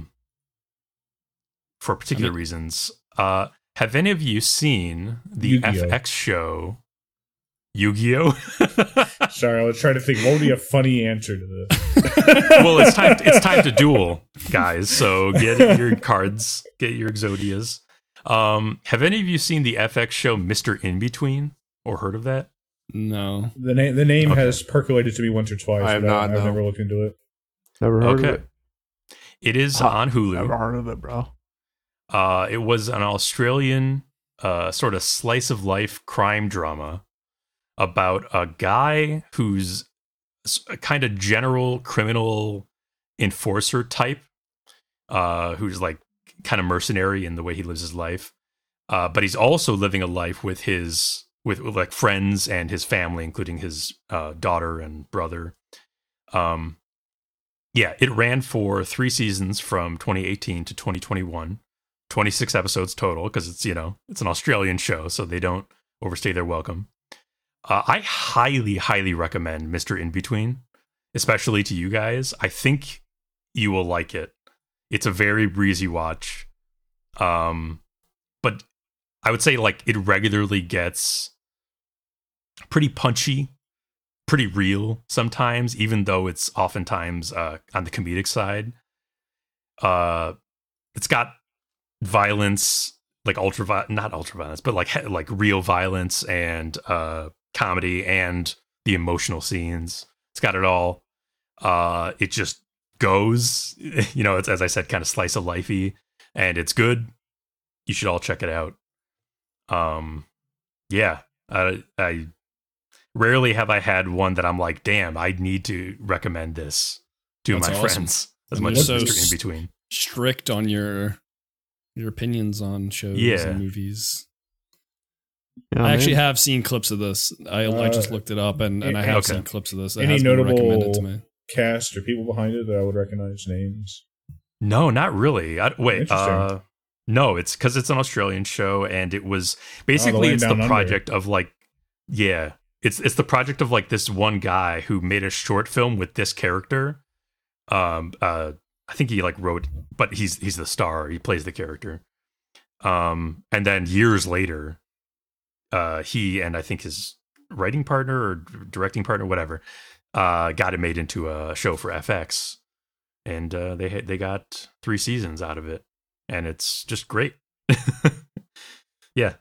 For particular I mean- reasons. Uh, have any of you seen the Yu-Gi-Oh. FX show Yu-Gi-Oh? Sorry, I was trying to think. What would be a funny answer to this? well, it's time. It's time to duel, guys. So get your cards, get your Exodias. Um, have any of you seen the FX show Mister In Between or heard of that? No, The name the name Okay. has percolated to me once or twice. I have not, I've no. never looked into it. Never heard Okay. of it. It is Huh. on Hulu. Never heard of it, bro. Uh, it was an Australian uh, sort of slice of life crime drama about a guy who's a kind of general criminal enforcer type, uh, who's like kind of mercenary in the way he lives his life. Uh, but he's also living a life with his with, with like friends and his family, including his uh, daughter and brother. Um, yeah, it ran for three seasons from 2018 to 2021. 26 episodes total because it's you know it's an australian show so they don't overstay their welcome. Uh, i highly highly recommend mr in between especially to you guys. I think you will like it. It's a very breezy watch. Um but i would say like it regularly gets pretty punchy pretty real sometimes even though it's oftentimes uh on the comedic side. Uh it's got violence like ultra not ultra violence but like like real violence and uh comedy and the emotional scenes. It's got it all. Uh it just goes you know it's as i said kind of slice of lifey and it's good. You should all check it out. Um yeah i i rarely have i had one that i'm like damn i need to recommend this to That's my awesome. friends. As And much as so in between. strict on your your opinions on shows Yeah. and movies. Yeah, I actually have seen clips of this. I, I just Uh, looked it up and, and I have Okay. seen clips of this. It Any notable- recommended to me. Cast or people behind it that I would recognize names. No, not really. I, wait, uh, no, it's because it's an Australian show, and it was basically Land it's the Down Under. project of like, yeah, it's it's the project of like this one guy who made a short film with this character. Um, uh, I think he like wrote, but he's he's the star. He plays the character. Um, and then years later, uh, he and I think his writing partner or directing partner, whatever, uh, got it made into a show for FX and uh, they they got three seasons out of it, and it's just great. yeah,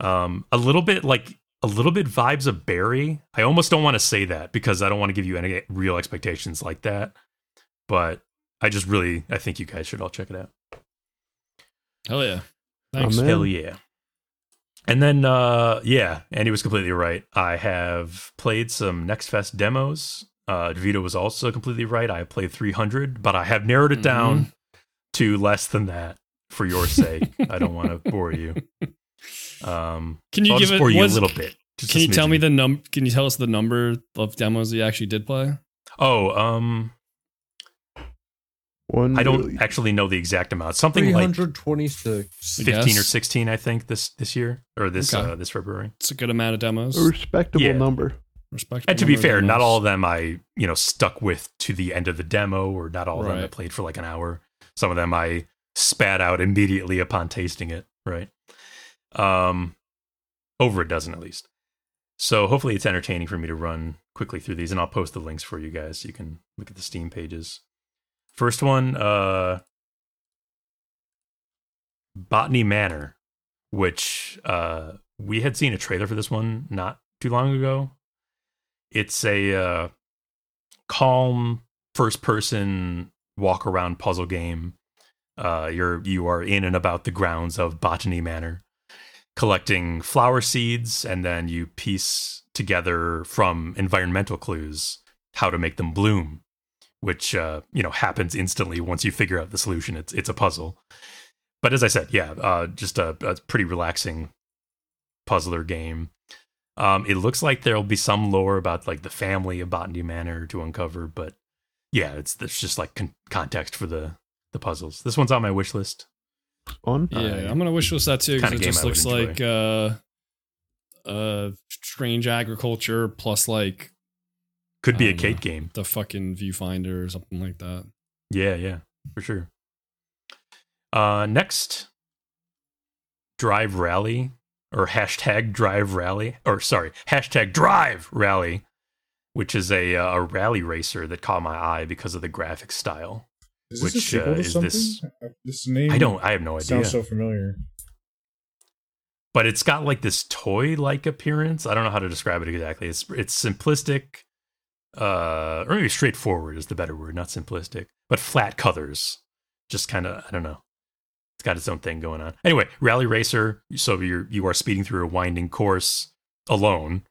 um, a little bit like a little bit vibes of Barry. I almost don't want to say that because I don't want to give you any real expectations like that, but I just really I think you guys should all check it out. Hell yeah. Thanks. man. Hell yeah. And then, uh, yeah, and he was completely right. I have played some Next Fest demos. Uh, DeVito was also completely right. I have played 300, but I have narrowed it down to less than that for your sake. I don't want to bore you. Um, Can you I'll give just it bore you a little bit. just Can you tell me the num? Can you tell us the number of demos you actually did play? Oh, um, One I don't million. actually know the exact amount. Something like 326. I fifteen or sixteen, I think this this year or this Okay. uh, this February. It's a good amount of demos. a respectable Yeah. number. Respectable And to be number of fair, not all of them I you know stuck with to the end of the demo, or not all of them I played for like an hour. Some of them I spat out immediately upon tasting it. Right, um, over a dozen at least. So hopefully it's entertaining for me to run quickly through these, and I'll post the links for you guys so you can look at the Steam pages. First one, uh, Botany Manor, which uh, we had seen a trailer for this one not too long ago. It's a uh, calm first person walk around puzzle game. Uh, you're you are in and about the grounds of Botany Manor, collecting flower seeds, and then you piece together from environmental clues how to make them bloom, which uh, you know happens instantly once you figure out the solution. It's it's a puzzle. But as I said, yeah, uh, just a, a pretty relaxing puzzler game. Um, it looks like there'll be some lore about like the family of Botany Manor to uncover, but yeah, it's it's just like con- context for the the puzzles. This one's on my wish list. Fun. Yeah, Uh, I'm gonna wish list that too because it just I looks like uh, uh, strange agriculture plus like Could be a Kate know. game. the fucking viewfinder or something like that. Yeah, yeah, for sure. Uh, next, Drive Rally or hashtag Drive Rally or sorry, hashtag Drive Rally, which is a uh, a rally racer that caught my eye because of the graphic style. Is this a Which, sequel uh, is something? this- Uh, This name I don't, I have no idea. sounds so familiar. but it's got like this toy like appearance. I don't know how to describe it exactly. It's it's simplistic, uh, or maybe straightforward is the better word, not simplistic, but flat colors. Just kind of, I don't know. It's got its own thing going on. Anyway, rally racer. So you're you are speeding through a winding course alone,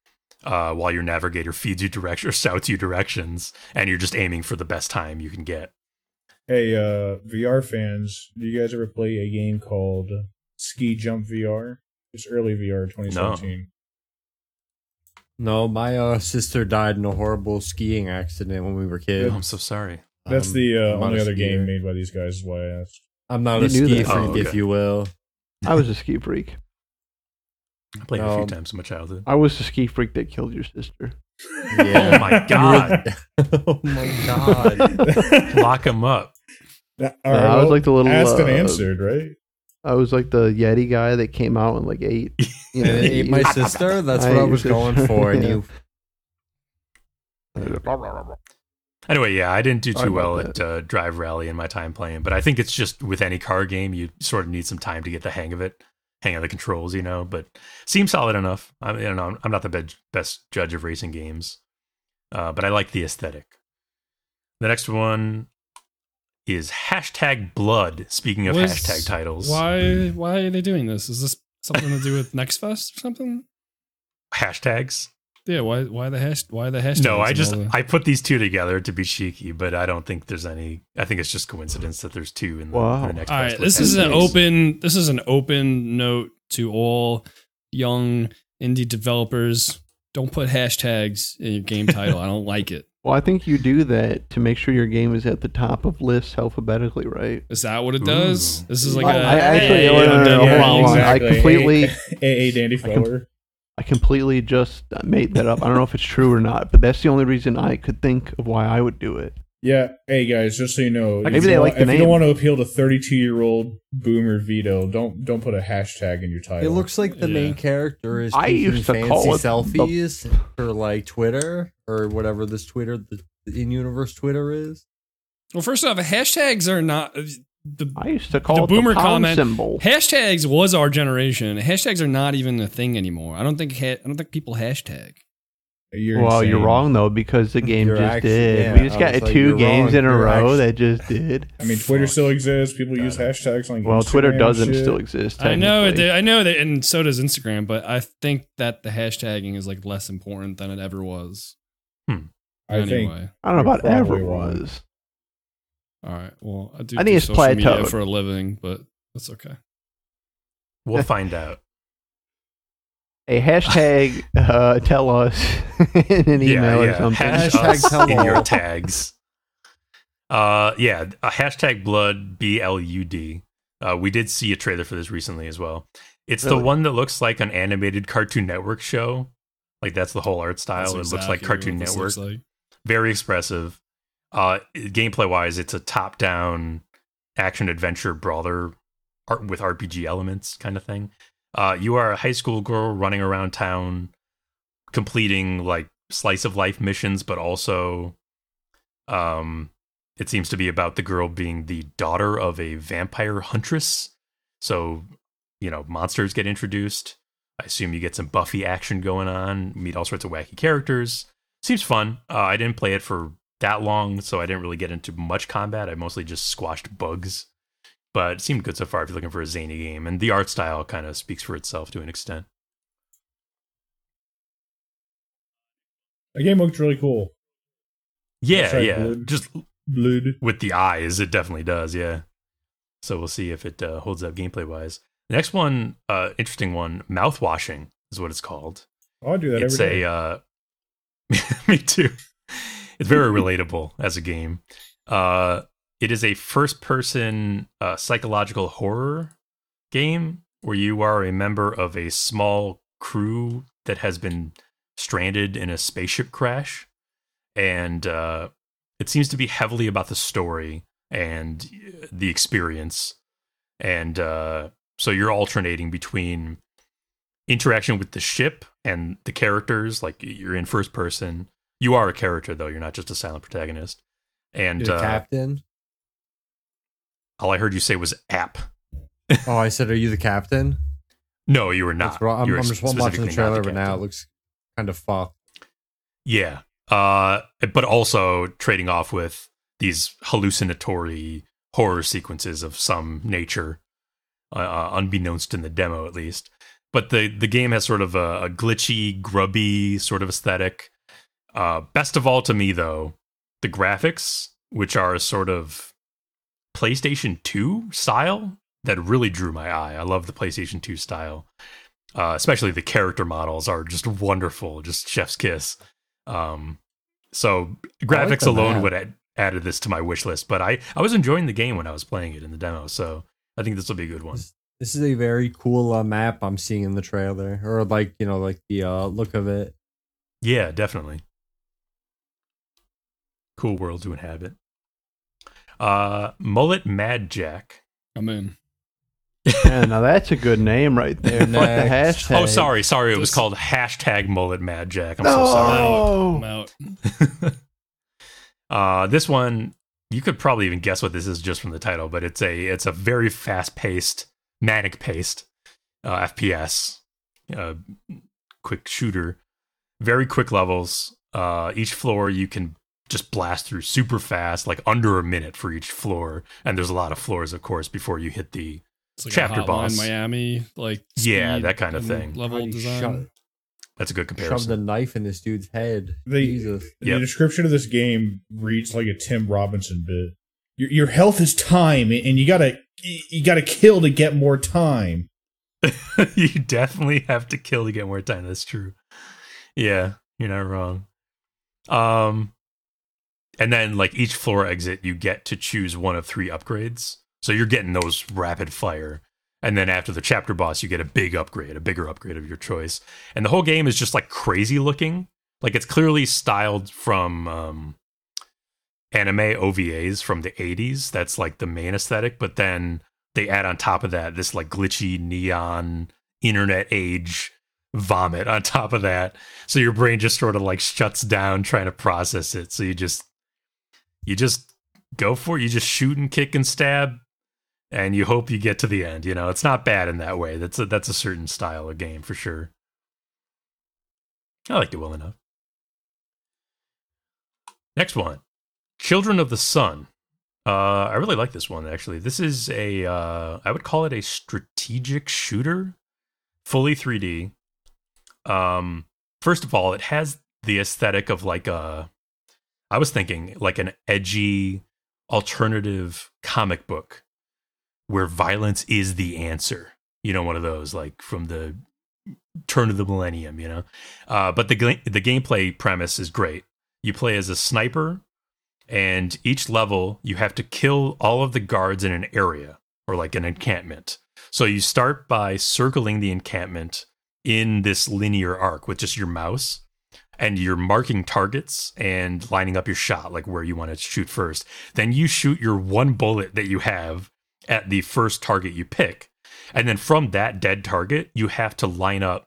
uh, while your navigator feeds you direction or shouts you directions, and you're just aiming for the best time you can get. Hey, uh, VR fans, do you guys ever play a game called Ski Jump VR? It's early VR 2017. No, my uh, sister died in a horrible skiing accident when we were Oh, kids. I'm so sorry. That's Um, the uh, only a other game made by these guys, is why I asked. I'm not You a ski that. freak, Oh, if you will. I was a ski freak. I played it a few Um, times in my childhood. I was the ski freak that killed your sister. Yeah. Oh my god! oh my god. Lock him up. All No, I was like the little, asked and uh, answered, right? I was like the Yeti guy that came out and like ate. You know, ate my sister? That's what I ate was your going sister, for. And yeah. you Anyway, yeah, I didn't do too well about at uh, Drive Rally in my time playing, but I think it's just with any car game, you sort of need some time to get the hang of it, hang of the controls, you know. But seems solid enough. I mean, I don't know. I'm not the be- best judge of racing games, uh, but I like the aesthetic. The next one is hashtag Blood. Speaking of Was- hashtag titles, Why why are they doing this? Is this something to do with Next Fest or something? hashtags. Yeah, why why the hash why the hashtag? No, I just I put these two together to be cheeky, but I don't think there's any. I think it's just coincidence that there's two in the, in Wow. the next. All right, this is an Nice. open this is an open note to all young indie developers. Don't put hashtags in your game title. I don't like it. Well, I think you do that to make sure your game is at the top of lists alphabetically, right? Is that what it does? Ooh. This is like I- a I actually- hey, no, no, I'm no, done no, here. hold on. I completely- AA Dandy I com- Flower. I completely just made that up. I don't know if it's true or not, but that's the only reason I could think of why I would do it. Yeah. Hey guys, just so you know, Maybe if, they you, like want, the if you don't want to appeal to 32 year old boomer Vito, don't don't put a hashtag in your title. It looks like the Yeah. main character is I taking used to fancy call it the- selfies for like Twitter or whatever this Twitter, the in universe Twitter is. Well, first off, hashtags are not uh, the I used to call The it boomer the pound comment- symbol. hashtags was our generation. Hashtags are not even a thing anymore. I don't think ha- I don't think people hashtag. You're well, you're wrong though because the game You're just actually- did. yeah, we just I got like, two games wrong. in a You're row actually- that just did. I mean, Twitter still exists. People use hashtags on Well, Twitter Instagram and doesn't shit. still exist. I know it. technically. I know that, and so does Instagram. But I think that the hashtagging is like less important than it ever was. Hmm. I think I don't know about You're ever wrong. was. all right. Well, I do. I think do it's social media plateaued. for a living, but that's okay. We'll find out. A hashtag uh, tell us in an email or something. Hash Hashtag tell in your tags. Uh, yeah, a hashtag blood B L U D. Uh, we did see a trailer for this recently as well. It's the one that looks like an animated Cartoon Network show. Like that's the whole art style. That's it looks like Cartoon Network. like. Very expressive. Uh, gameplay wise, it's a top down action adventure brawler art with RPG elements kind of thing. Uh, you are a high school girl running around town, completing like slice of life missions, but also, um, it seems to be about the girl being the daughter of a vampire huntress. So, you know, monsters get introduced. I assume you get some Buffy action going on, meet all sorts of wacky characters. Seems fun. Uh, I didn't play it for that long, so I didn't really get into much combat. I mostly just squashed bugs. But it seemed good so far if you're looking for a zany game. And the art style kind of speaks for itself to an extent. The game looked really cool. Yeah, right, yeah. Blood. Just Blood. with the eyes, it definitely does. Yeah. So we'll see if it uh, holds up gameplay wise. The next one, uh, interesting one, mouthwashing is what it's called. Oh, I do that it's every day. a uh, me too. It's very relatable as a game. Uh, it is a first-person uh, psychological horror game where you are a member of a small crew that has been stranded in a spaceship crash, and uh, it seems to be heavily about the story and uh, the experience, and uh, so you're alternating between interaction with the ship and the characters like you're in first person. You are a character though. You're not just a silent protagonist. And uh, captain. All i heard you say was app. Oh, I said, are you the captain? no you were not. right. I'm, were I'm just watching the trailer, but now. It looks kind of fucked. yeah. Uh but also trading off with these hallucinatory horror sequences of some nature uh, uh, unbeknownst in the demo at least. But the the game has sort of a, a glitchy grubby sort of aesthetic. Uh best of all to me though the graphics which are sort of playstation 2 style that really drew my eye i love the playstation 2 style uh, especially the character models are just wonderful just chef's kiss um so graphics the alone map. would add added this to my wish list but i i was enjoying the game when i was playing it in the demo so i think this will be a good one This, this is a very cool uh, map I'm seeing in the trailer, or like you know, like the uh, look of it. Yeah, definitely. Cool world to inhabit. Uh, Mullet Mad Jack. I'm in. Yeah, now that's a good name right there. Fuck the hashtag. Oh, sorry, sorry. It was called hashtag Mullet Mad Jack. I'm No. so sorry. I'm out. uh, this one, you could probably even guess what this is just from the title, but it's a it's a very fast paced, manic paced uh, FPS, uh, quick shooter, very quick levels. Uh, each floor you can just blast through super fast, like under a minute for each floor, and there's a lot of floors, of course, before you hit the It's like Chapter a Hotline boss. Miami, like Yeah, that kind of thing. Level He design. sho- That's a good shoved comparison. a knife in this dude's head. They- Jesus. The Yep. description of this game reads like a Tim Robinson bit. Your, your health is time, and you gotta you gotta kill to get more time. you definitely have to kill to get more time. That's true. Yeah, you're not wrong. Um, and then like each floor exit, you get to choose one of three upgrades. So you're getting those rapid fire. And then after the chapter boss, you get a big upgrade, a bigger upgrade of your choice. And the whole game is just like crazy looking. Like it's clearly styled from um, anime OVAs from the 80s. That's like the main aesthetic. But then they add on top of that this like glitchy neon internet age vomit on top of that. So your brain just sort of like shuts down trying to process it. So you just you just go for it. You just shoot and kick and stab and you hope you get to the end. You know, it's not bad in that way. That's a that's a certain style of game for sure. I liked it well enough. Next one. Children of the Sun. Uh, I really like this one actually. This is a uh, I would call it a strategic shooter, fully 3D. Um, first of all, it has the aesthetic of like a. I was thinking like an edgy alternative comic book, where violence is the answer. You know, one of those like from the turn of the millennium, you know. Uh, but the the gameplay premise is great. You play as a sniper, and each level you have to kill all of the guards in an area or like an encampment. So you start by circling the encampment in this linear arc with just your mouse and you're marking targets and lining up your shot like where you want to shoot first. Then you shoot your one bullet that you have at the first target you pick. And then from that dead target, you have to line up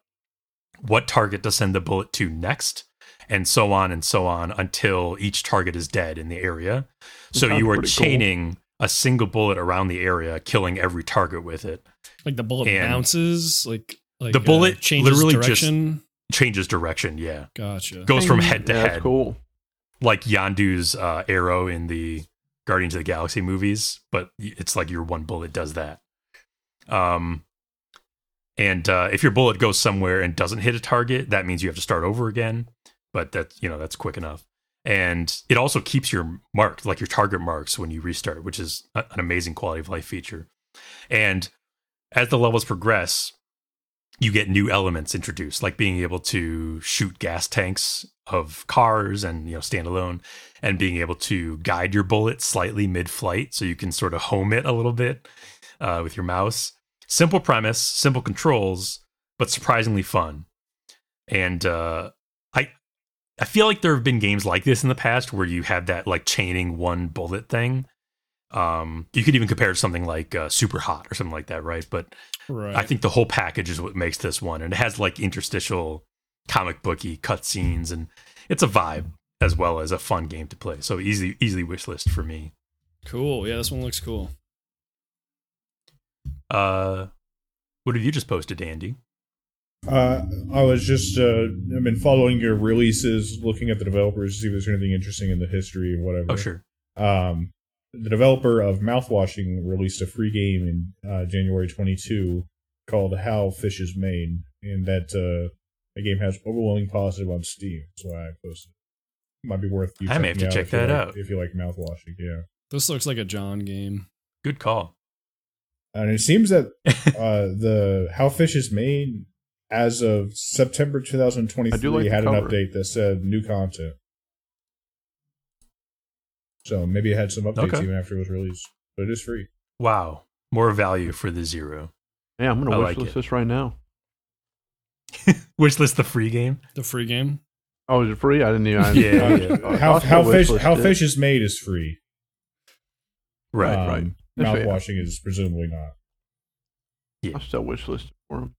what target to send the bullet to next and so on and so on until each target is dead in the area. So Sounds you are pretty cool. chaining a single bullet around the area, killing every target with it. Like the bullet And- bounces, like like The bullet uh, changes literally just- direction. Changes direction, yeah. gotcha. Goes from head to Yeah, head. That's cool. like Yondu's uh, arrow in the Guardians of the Galaxy movies, but it's like your one bullet does that. Um, and uh, if your bullet goes somewhere and doesn't hit a target, that means you have to start over again. But that's you know that's quick enough, and it also keeps your mark like your target marks when you restart, which is a- an amazing quality of life feature. And as the levels progress, you get new elements introduced, like being able to shoot gas tanks of cars and you know stand alone, and being able to guide your bullet slightly mid-flight, so you can sort of home it a little bit uh, with your mouse. Simple premise, simple controls, but surprisingly fun. And uh, I, I feel like there have been games like this in the past where you had that like chaining one bullet thing. Um, you could even compare it to something like uh, Super Hot or something like that, right? But right. I think the whole package is what makes this one, and it has like interstitial comic booky cutscenes, and it's a vibe as well as a fun game to play. So easily, easily wish list for me. cool. Yeah, this one looks cool. Uh, what have you just posted, Andy? Uh, I was just uh, I've been following your releases, looking at the developers to see if there's anything interesting in the history or whatever. Oh, sure. Um, the developer of mouthwashing released a free game in uh, January 22 called How Fish is Made, and that uh, the game has overwhelming positive on Steam. That's why I posted. it. Might be worth you I may have checking to check that like- out. if you like mouthwashing. Yeah, This looks like a John game. Good call. and it seems that uh, the How Fish is Made as of September I 2023 like had an cover. update that said new content. So maybe it had some updates Okay. even after it was released, but it is free. wow, more value for the zero. Yeah, I'm gonna I wish like list this right now. Wish list the free game. The free game. Oh, is it free? I didn't even. I, Yeah, I- yeah. I- how how fish how it. fish is made is free. Right. Um, right. That's fair. Mouthwashing is presumably not. I'll still wish list it for him.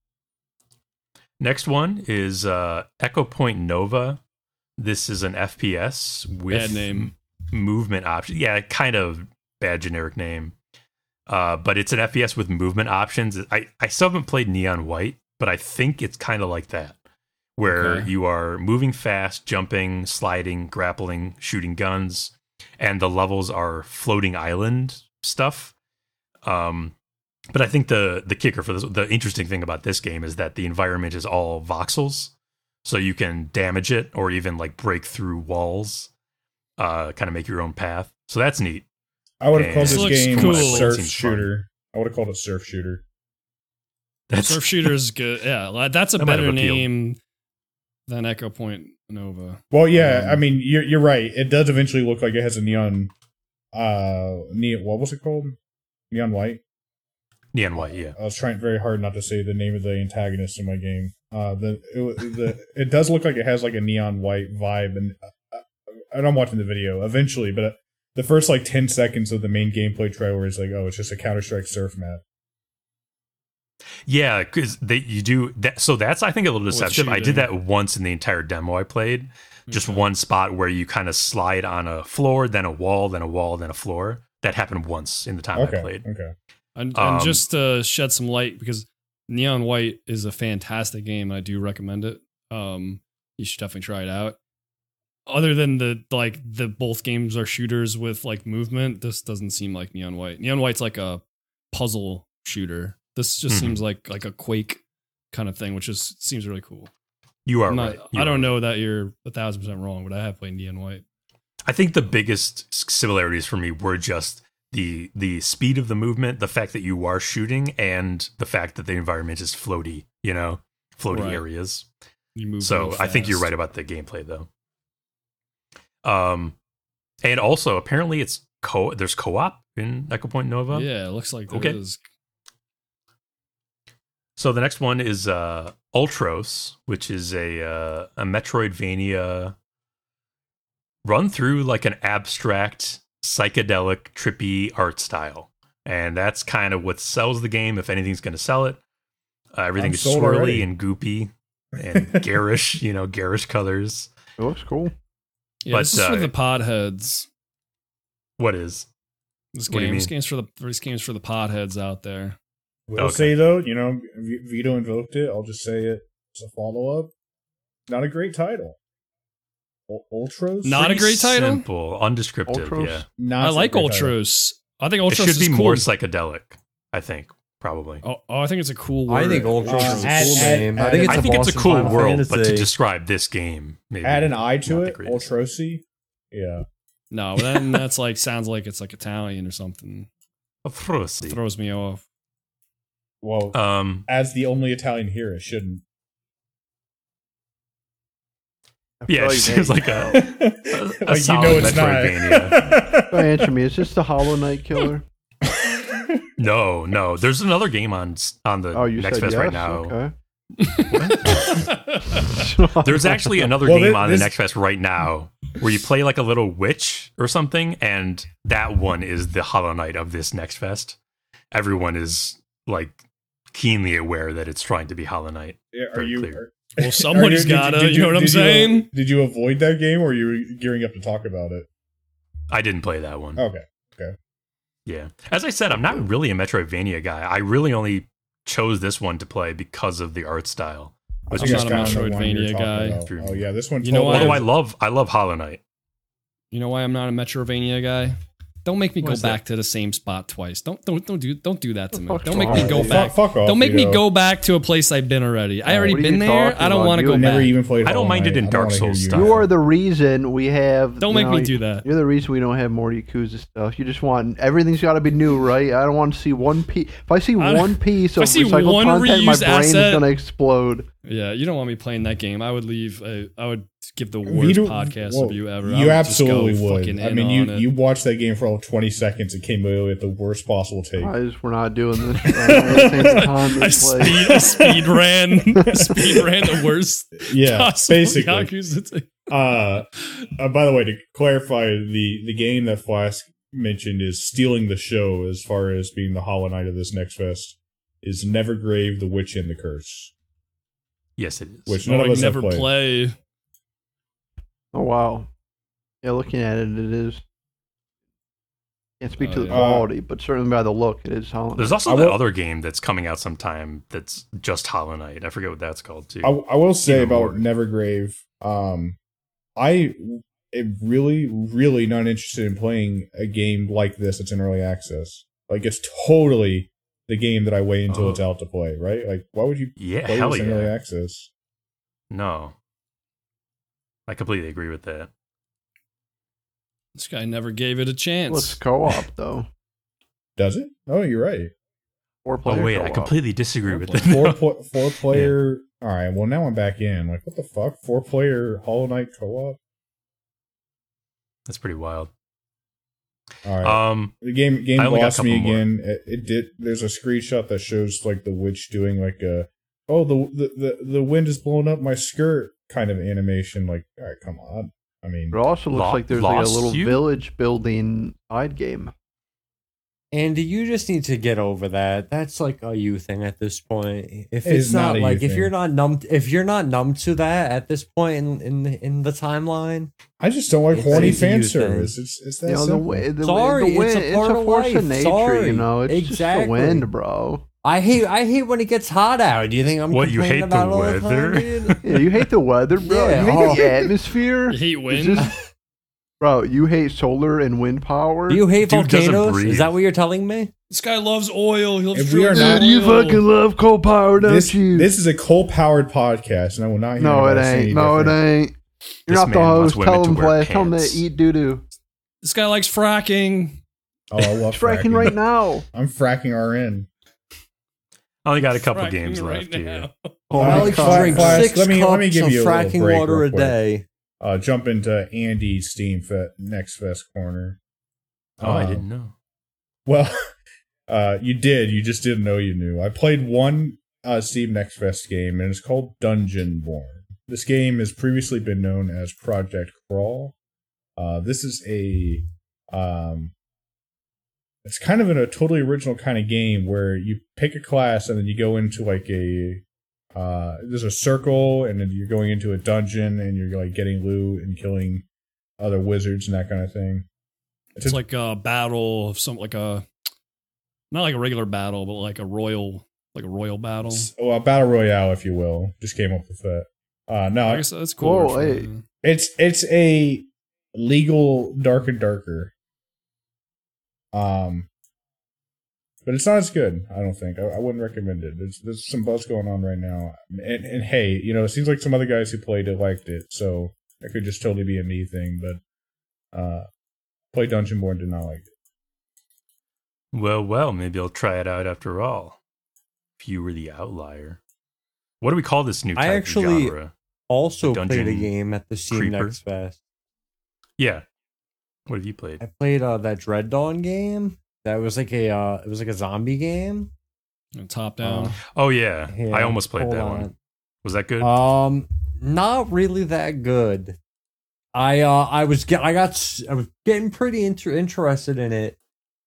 Next one is uh, Echo Point Nova. This is an FPS with Bad name. Movement options. Yeah, kind of bad generic name. Uh, but it's an FPS with movement options. I, I still haven't played Neon White, but I think it's kind of like that, where Okay. you are moving fast, jumping, sliding, grappling, shooting guns, and the levels are floating island stuff. Um, but I think the the kicker for this, the interesting thing about this game is that the environment is all voxels, so you can damage it or even like break through walls, uh, kind of make your own path. So that's neat. I would have called This this game cool. surf Seems fun. shooter. I would have called it surf shooter. That's Surf shooter is good. Yeah, that's a That better name than Echo Point Nova. Well, yeah, Um, I mean you're you're right. It does eventually look like it has a neon, uh, neon. What was it called? Neon white. neon white. Yeah, I was trying very hard not to say the name of the antagonist in my game. Uh, the it, the it does look like it has like a neon white vibe, and uh, and I'm watching the video eventually, but uh, the first like ten seconds of the main gameplay trailer is like, oh, it's just a Counter Strike surf map. yeah, because they you do that. So that's I think a little deceptive. I did that once in the entire demo I played. Just Okay. one spot where you kind of slide on a floor, then a wall, then a wall, then a floor. That happened once in the time Okay, I played. okay. And, Um, and just to shed some light, because Neon White is a fantastic game. I do recommend it. Um, you should definitely try it out. Other than the like the both games are shooters with like movement, this doesn't seem like Neon White. Neon White's like a puzzle shooter. This just Mhm. seems like like a Quake kind of thing, which is seems really cool. You are I'm right. You I don't know that you're a thousand percent wrong, but I have played Neon White. I think the biggest similarities for me were just the the speed of the movement, the fact that you are shooting, and the fact that the environment is floaty. You know, floaty Right. areas. You move. So I think you're right about the gameplay though. Um, and also apparently it's co there's co-op in Echo Point Nova. Yeah, it looks like there Okay. is. So the next one is uh Ultros, which is a uh, a Metroidvania run through like an abstract psychedelic trippy art style. And that's kind of what sells the game if anything's going to sell it. Uh, everything I'm is swirly already. and goopy and garish, you know, garish colors. It looks cool. Yeah, But, this is for uh, the podheads. What is? This what do you game, this game's for the this game's for the podheads out there. Will Okay. say though, you know, Vito invoked it. I'll just say it. It's a follow up. Not a great title. U- Ultros. Not a great title? Simple, undescriptive. Ultros? Yeah. Not I a like great title. I think it Ultros should be cool. more psychedelic, I think, probably. oh, oh, I think it's a cool word. I think Ultros Uh, is a add- cool add- name. add I think it's I a think it's a Boston cool Final world, but to Fantasy. describe this game, maybe Add an I to not the it. greatest. Ultrosi. Yeah. No, then that's like sounds like it's like Italian or something. Ultrosi. Throws me off. Well, Um, as the only Italian here, it shouldn't. I feel yeah, it like seems they- like a like you solid know it's Metroidvania. not. answer me. Is this the Hollow Knight killer? No, no. There's another game on on the Oh, you Next Fest yes. right now. Okay. There's actually another Well, game thi- on this- the Next Fest right now where you play like a little witch or something, and that one is the Hollow Knight of this Next Fest. Everyone is like keenly aware that it's trying to be Hollow Knight. Yeah, are Very you? clear. are- Well, are somebody's did you- gotta. did You know what I'm did you, saying? Did you avoid that game, or are you gearing up to talk about it? I didn't play that one. Okay. Yeah. As I said, I'm not really a Metroidvania guy. I really only chose this one to play because of the art style. I Which I'm think not a that's kinda the one Metroidvania guy. about. Oh yeah, this one. You know totally- what? Although I love I love Hollow Knight. You know why I'm not a Metroidvania guy? Don't make me Why go is that? back to the same spot twice. Don't don't don't do don't do that to me. fuck's Don't make me go you? back. Fuck, fuck off. Don't make me Vito. go back to a place I've been already. I already been there. I don't want to You go You never back. even played. I don't Hollow mind it in Dark Souls you. style. You are the reason we have. Don't make know, me do that. You're the reason we don't have more Yakuza stuff. You just want everything's got to be new, right? I don't want to see one piece. If I see I- one piece of see recycled one content, my reused brain is gonna explode. Yeah, you don't want me playing that game. I would leave. I would give the worst Vito- podcast well, review ever. I You would absolutely just would. fucking I mean, you you watched that game for all 20 seconds and came away with the worst possible take. I just we're not doing this. right the I speed, I speed ran, speed ran the worst. Yeah, basically. Uh, uh, by the way, to clarify, the the game that Flask mentioned is stealing the show as far as being the Hollow Knight of this next fest is Nevergrave, the Witch, and the Curse, Yes, it is. which none Oh, of I us have never played. play. Oh wow. Yeah, looking at it, it is. Can't speak Oh, to the yeah. quality, but certainly by the look, it is Hollow. There's also I that will- other game that's coming out sometime that's just Hollow Knight. I forget what that's called too. I, I will say Even about more. Nevergrave, um, I am really, really not interested in playing a game like this that's in early access. Like it's totally the game that I wait until Oh. it's out to play. Right? Like, why would you yeah, play hell this in early access? No. I completely agree with that. This guy never gave it a chance. Let's co-op though. Does it? Oh, you're right. Four Oh player Oh wait, I co-op. completely disagree with that. four pl- four player. All right. Well, now I'm back in. Like, what the fuck? Four player Hollow Knight co-op. That's pretty wild. All right. Um, the game game I only got a lost me again. It, it did. There's a screenshot that shows like the witch doing like a oh the the the, the wind is blowing up my skirt kind of animation. Like, all right, come on. I mean, It also looks Lo- like there's like a little you? village building side game. Andy, you just need to get over that. That's like a you thing at this point. If It is it's not not, like if thing. you're not numb, if you're not numb to that at this point in in, in the timeline, I just don't like horny easy fan use thing. service. It's it's that you know, the, way, the, Sorry, the it's wind, a part it's a of force of life. nature, Sorry. you know. It's just the Exactly. wind, bro. I hate I hate when it gets hot out. Do you think I'm What, you complaining hate the about it all the weather? time, dude? Yeah, you hate the weather, bro. Yeah, you hate oh. the atmosphere. You hate It's wind. just- bro, you hate solar and wind power. Do you hate Dude doesn't volcanoes? breathe. Is that what you're telling me? this guy loves oil. He loves If we are drilling not- Dude, you oil. fucking love coal power, don't this you? this is a coal powered podcast, and I will not. Hear no, it anybody say ain't. any No, it different. ain't. You're This not the man wants host. women Tell to him, wear play. Tell him to pants. eat doo doo. This guy likes fracking. Oh, I love Striking fracking right now. I'm fracking RN. I only got a couple games right left here. Oh my Alex God. drinks six let me- cups let me give of you a little fracking break water a day. Uh, jump into Andy's Steam Fe- Next Fest corner. Oh, I Uh, didn't know. Well, uh, you did. You just didn't know you knew. I played one uh, Steam Next Fest game, and it's called Dungeonborne. This game has previously been known as Project Crawl. Uh, this is a, um, it's kind of in a totally original kind of game where you pick a class and then you go into like a, uh, there's a circle, and then you're going into a dungeon, and you're like getting loot and killing other wizards and that kind of thing. It's like a battle of some like a not like a regular battle, but like a royal like a royal battle. S- well, battle royale, if you will. Just came up with that. Uh, no, I guess that's cool. Whoa, hey. it's it's a legal dark and darker. Um, but it's not as good. I don't think. I, I wouldn't recommend it. There's there's some buzz going on right now, and and hey, you know, it seems like some other guys who played it liked it, so it could just totally be a me thing. But uh, play Dungeonborne did not like it. Well, well, maybe I'll try it out after all. If you were the outlier. What do we call this new I type actually- of genre? Also The played a game at the Steam Creeper? Next Fest. Yeah. What have you played? I played uh, that Dread Dawn game. That was like a uh, it was like a zombie game. And Top down. Uh, Oh yeah, yeah, I almost played that on. one. Was that good? Um, not really that good. I uh, I was get, I got s- I was getting pretty inter- interested in it.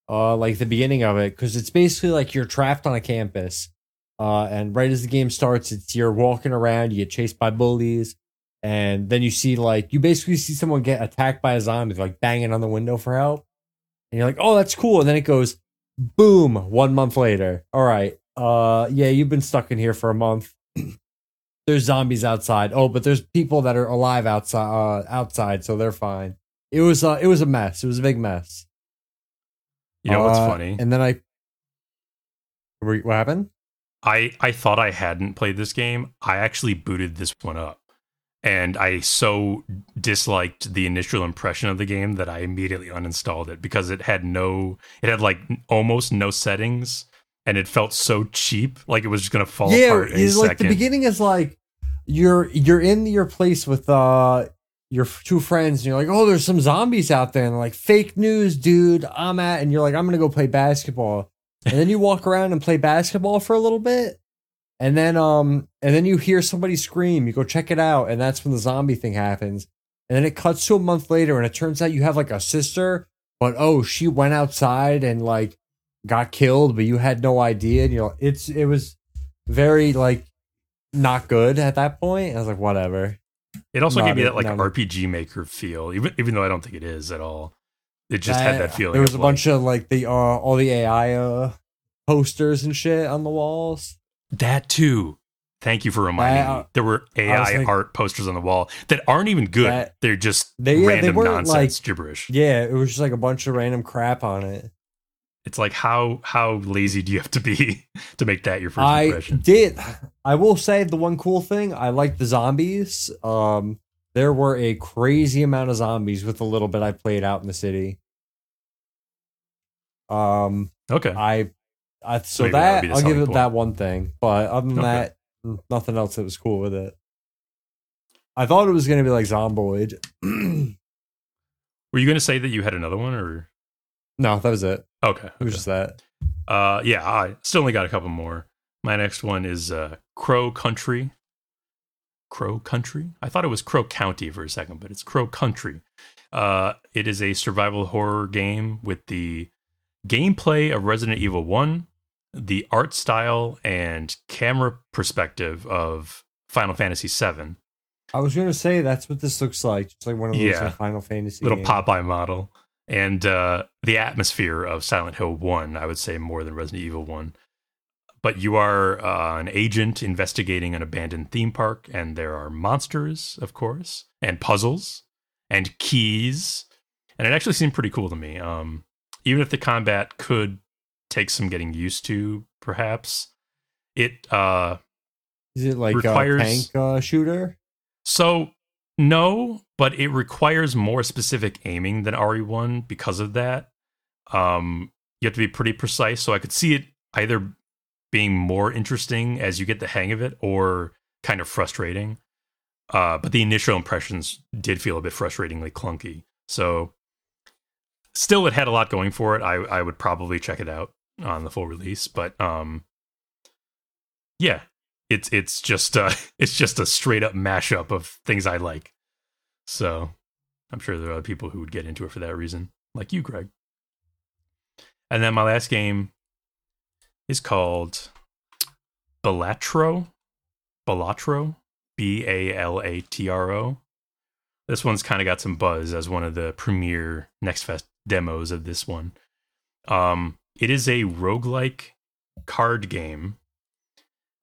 Uh, like the beginning of it, because it's basically like you're trapped on a campus. Uh, and right as the game starts, it's you're walking around, you get chased by bullies, and then you see like you basically see someone get attacked by a zombie, like banging on the window for help, and you're like, oh, that's cool. And then it goes, boom, one month later. All right, uh, yeah, you've been stuck in here for a month there's zombies outside. Oh, but there's people that are alive outside uh, outside, so they're fine. It was uh, it was a mess. It was a big mess. you know what's Uh, funny? And then I what happened? I I thought I hadn't played this game. I actually booted this one up. And I so disliked the initial impression of the game that I immediately uninstalled it because it had no it had like almost no settings and it felt so cheap like it was just going to fall yeah, apart it's like second. the beginning is like you're you're in your place with uh your two friends and you're like, oh, there's some zombies out there, and like, fake news, dude. I'm at, and you're like, I'm gonna go play basketball, and then you walk around and play basketball for a little bit, and then um, and then you hear somebody scream. You go check it out, and that's when the zombie thing happens, and then it cuts to a month later, and it turns out you have like a sister, but oh, she went outside and like got killed, but you had no idea. And, you know, it's it was very like not good at that point. I was like, whatever. It also No, gave me that like. RPG Maker feel, even even though I don't think it is at all. It just had that feeling. There was a bunch of like the uh, all the AI uh, posters and shit on the walls. Like, that too. Thank you for reminding I- me. There were AI like- art posters on the wall that aren't even good. That- They're just They- yeah, they random weren't, nonsense like- gibberish. Yeah, it was just like a bunch of random crap on it. It's like how how lazy do you have to be to make that your first I impression? did. I will say the one cool thing I liked the zombies. Um, there were a crazy amount of zombies with the little bit I played out in the city. Um, Okay. I, I so maybe that that I'll give it point. that one thing, but other than Okay. that, nothing else that was cool with it. I thought it was gonna be like Zomboid. Were you going to say that you had another one or? no, that was it. Okay. It was just that. Uh, yeah, I still only got a couple more. My next one is uh, Crow Country. Crow Country? I thought it was Crow County for a second, but it's Crow Country. Uh, it is a survival horror game with the gameplay of Resident Evil 1, the art style and camera perspective of Final Fantasy VII. I was gonna say that's what this looks like. It's like one of those Yeah. Final Fantasy Little games. Popeye model. And uh, the atmosphere of Silent Hill 1, I would say more than Resident Evil 1. But you are uh, an agent investigating an abandoned theme park, and there are monsters, of course, and puzzles, and keys. And it actually seemed pretty cool to me. Um, even if the combat could take some getting used to, perhaps, it uh, Is it like requires- a tank uh, shooter? so no, but it requires more specific aiming than RE1 because of that. Um, you have to be pretty precise. So I could see it either being more interesting as you get the hang of it, or kind of frustrating. Uh, but the initial impressions did feel a bit frustratingly clunky. So, still, it had a lot going for it. I I would probably check it out on the full release, but um, yeah, it's it's just uh, it's just a straight up mashup of things I like. So, I'm sure there are other people who would get into it for that reason, like you, Greg. And then my last game is called Balatro. Balatro. B A L A T R O. This one's kind of got some buzz as one of the premier Next Fest demos of this one. Um, it is a roguelike card game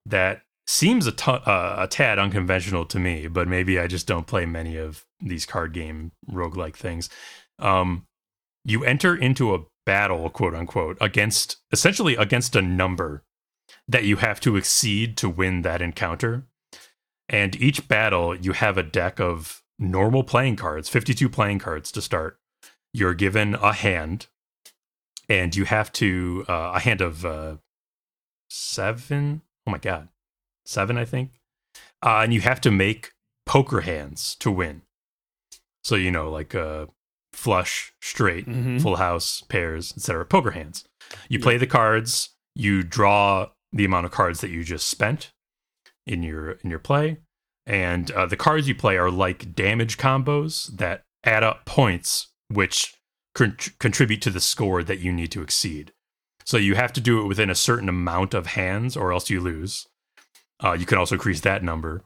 that seems a, t- uh, a tad unconventional to me, but maybe I just don't play many of these card game roguelike things. Um, you enter into a battle, quote unquote, against essentially against a number that you have to exceed to win that encounter. And each battle, you have a deck of normal playing cards, 52 playing cards to start. You're given a hand, and you have to, uh, a hand of uh, seven. Oh my God. Seven, I think. Uh, and you have to make poker hands to win. So, you know, like uh, flush, straight, Mhm. full house, pairs, etc. Poker hands. You play the cards, you draw the amount of cards that you just spent in your in your play, and uh, the cards you play are like damage combos that add up points, which con- contribute to the score that you need to exceed. So you have to do it within a certain amount of hands, or else you lose. Uh, you can also increase that number.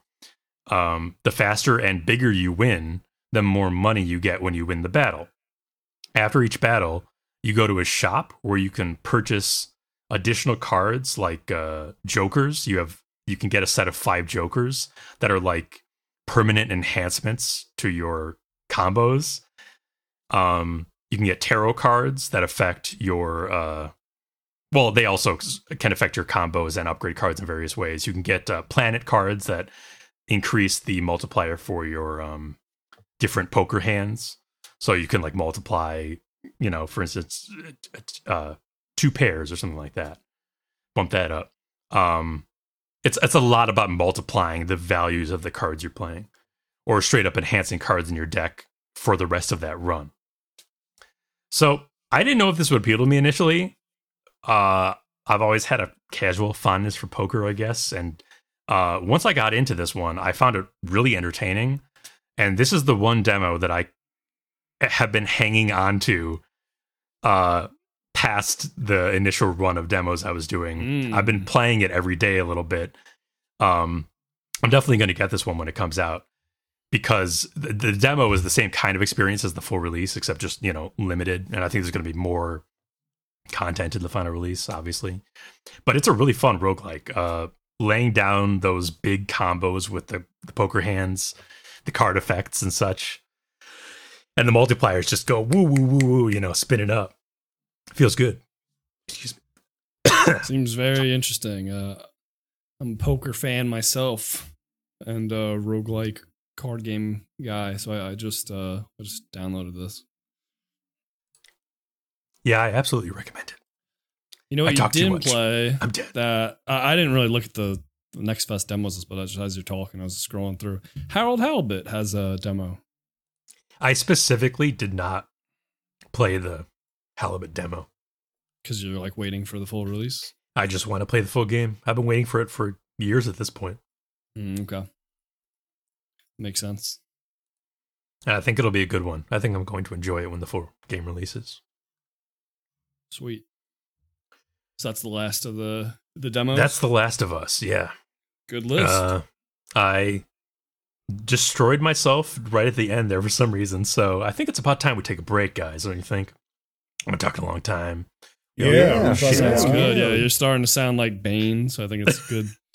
Um, the faster and bigger you win, the more money you get when you win the battle. After each battle, you go to a shop where you can purchase additional cards like uh, jokers. You have you can get a set of five jokers that are like permanent enhancements to your combos. Um, you can get tarot cards that affect your uh, well, they also can affect your combos and upgrade cards in various ways. You can get uh, planet cards that increase the multiplier for your um, different poker hands. So you can like multiply, you know, for instance, uh, two pairs or something like that. Bump that up. Um, it's it's a lot about multiplying the values of the cards you're playing, or straight up enhancing cards in your deck for the rest of that run. So I didn't know if this would appeal to me initially. Uh, I've always had a casual fondness for poker, I guess, and uh, once I got into this one, I found it really entertaining. And this is the one demo that I have been hanging on to uh, past the initial run of demos I was doing. Mm. I've been playing it every day a little bit. Um, I'm definitely going to get this one when it comes out because the, the demo is the same kind of experience as the full release, except just you know limited. And I think there's going to be more content in the final release, obviously. But it's a really fun roguelike. Uh, laying down those big combos with the, the poker hands, the card effects and such. And the multipliers just go woo woo woo woo, you know, spin it up. Feels good. Excuse me. Seems very interesting. Uh, I'm a poker fan myself and a roguelike card game guy, so I, I just uh, I just downloaded this. Yeah, I absolutely recommend it. You know I you didn't play I'm dead. that I, I didn't really look at the, the Next Fest demos, but as, as you're talking, I was scrolling through. Harold Halibut has a demo. I specifically did not play the Halibut demo. because you're like waiting for the full release. I just want to play the full game. I've been waiting for it for years at this point. Mm, okay, makes sense. I think it'll be a good one. I think I'm going to enjoy it when the full game releases. Sweet. So that's the last of the the demos. That's The Last of Us. Yeah. good list. Uh, I destroyed myself right at the end there for some reason. So I think it's about time we take a break, guys. Don't you think? I've been talking a long time. Yeah, yeah, we thought Sounds good. Yeah, you're starting to sound like Bane, so I think it's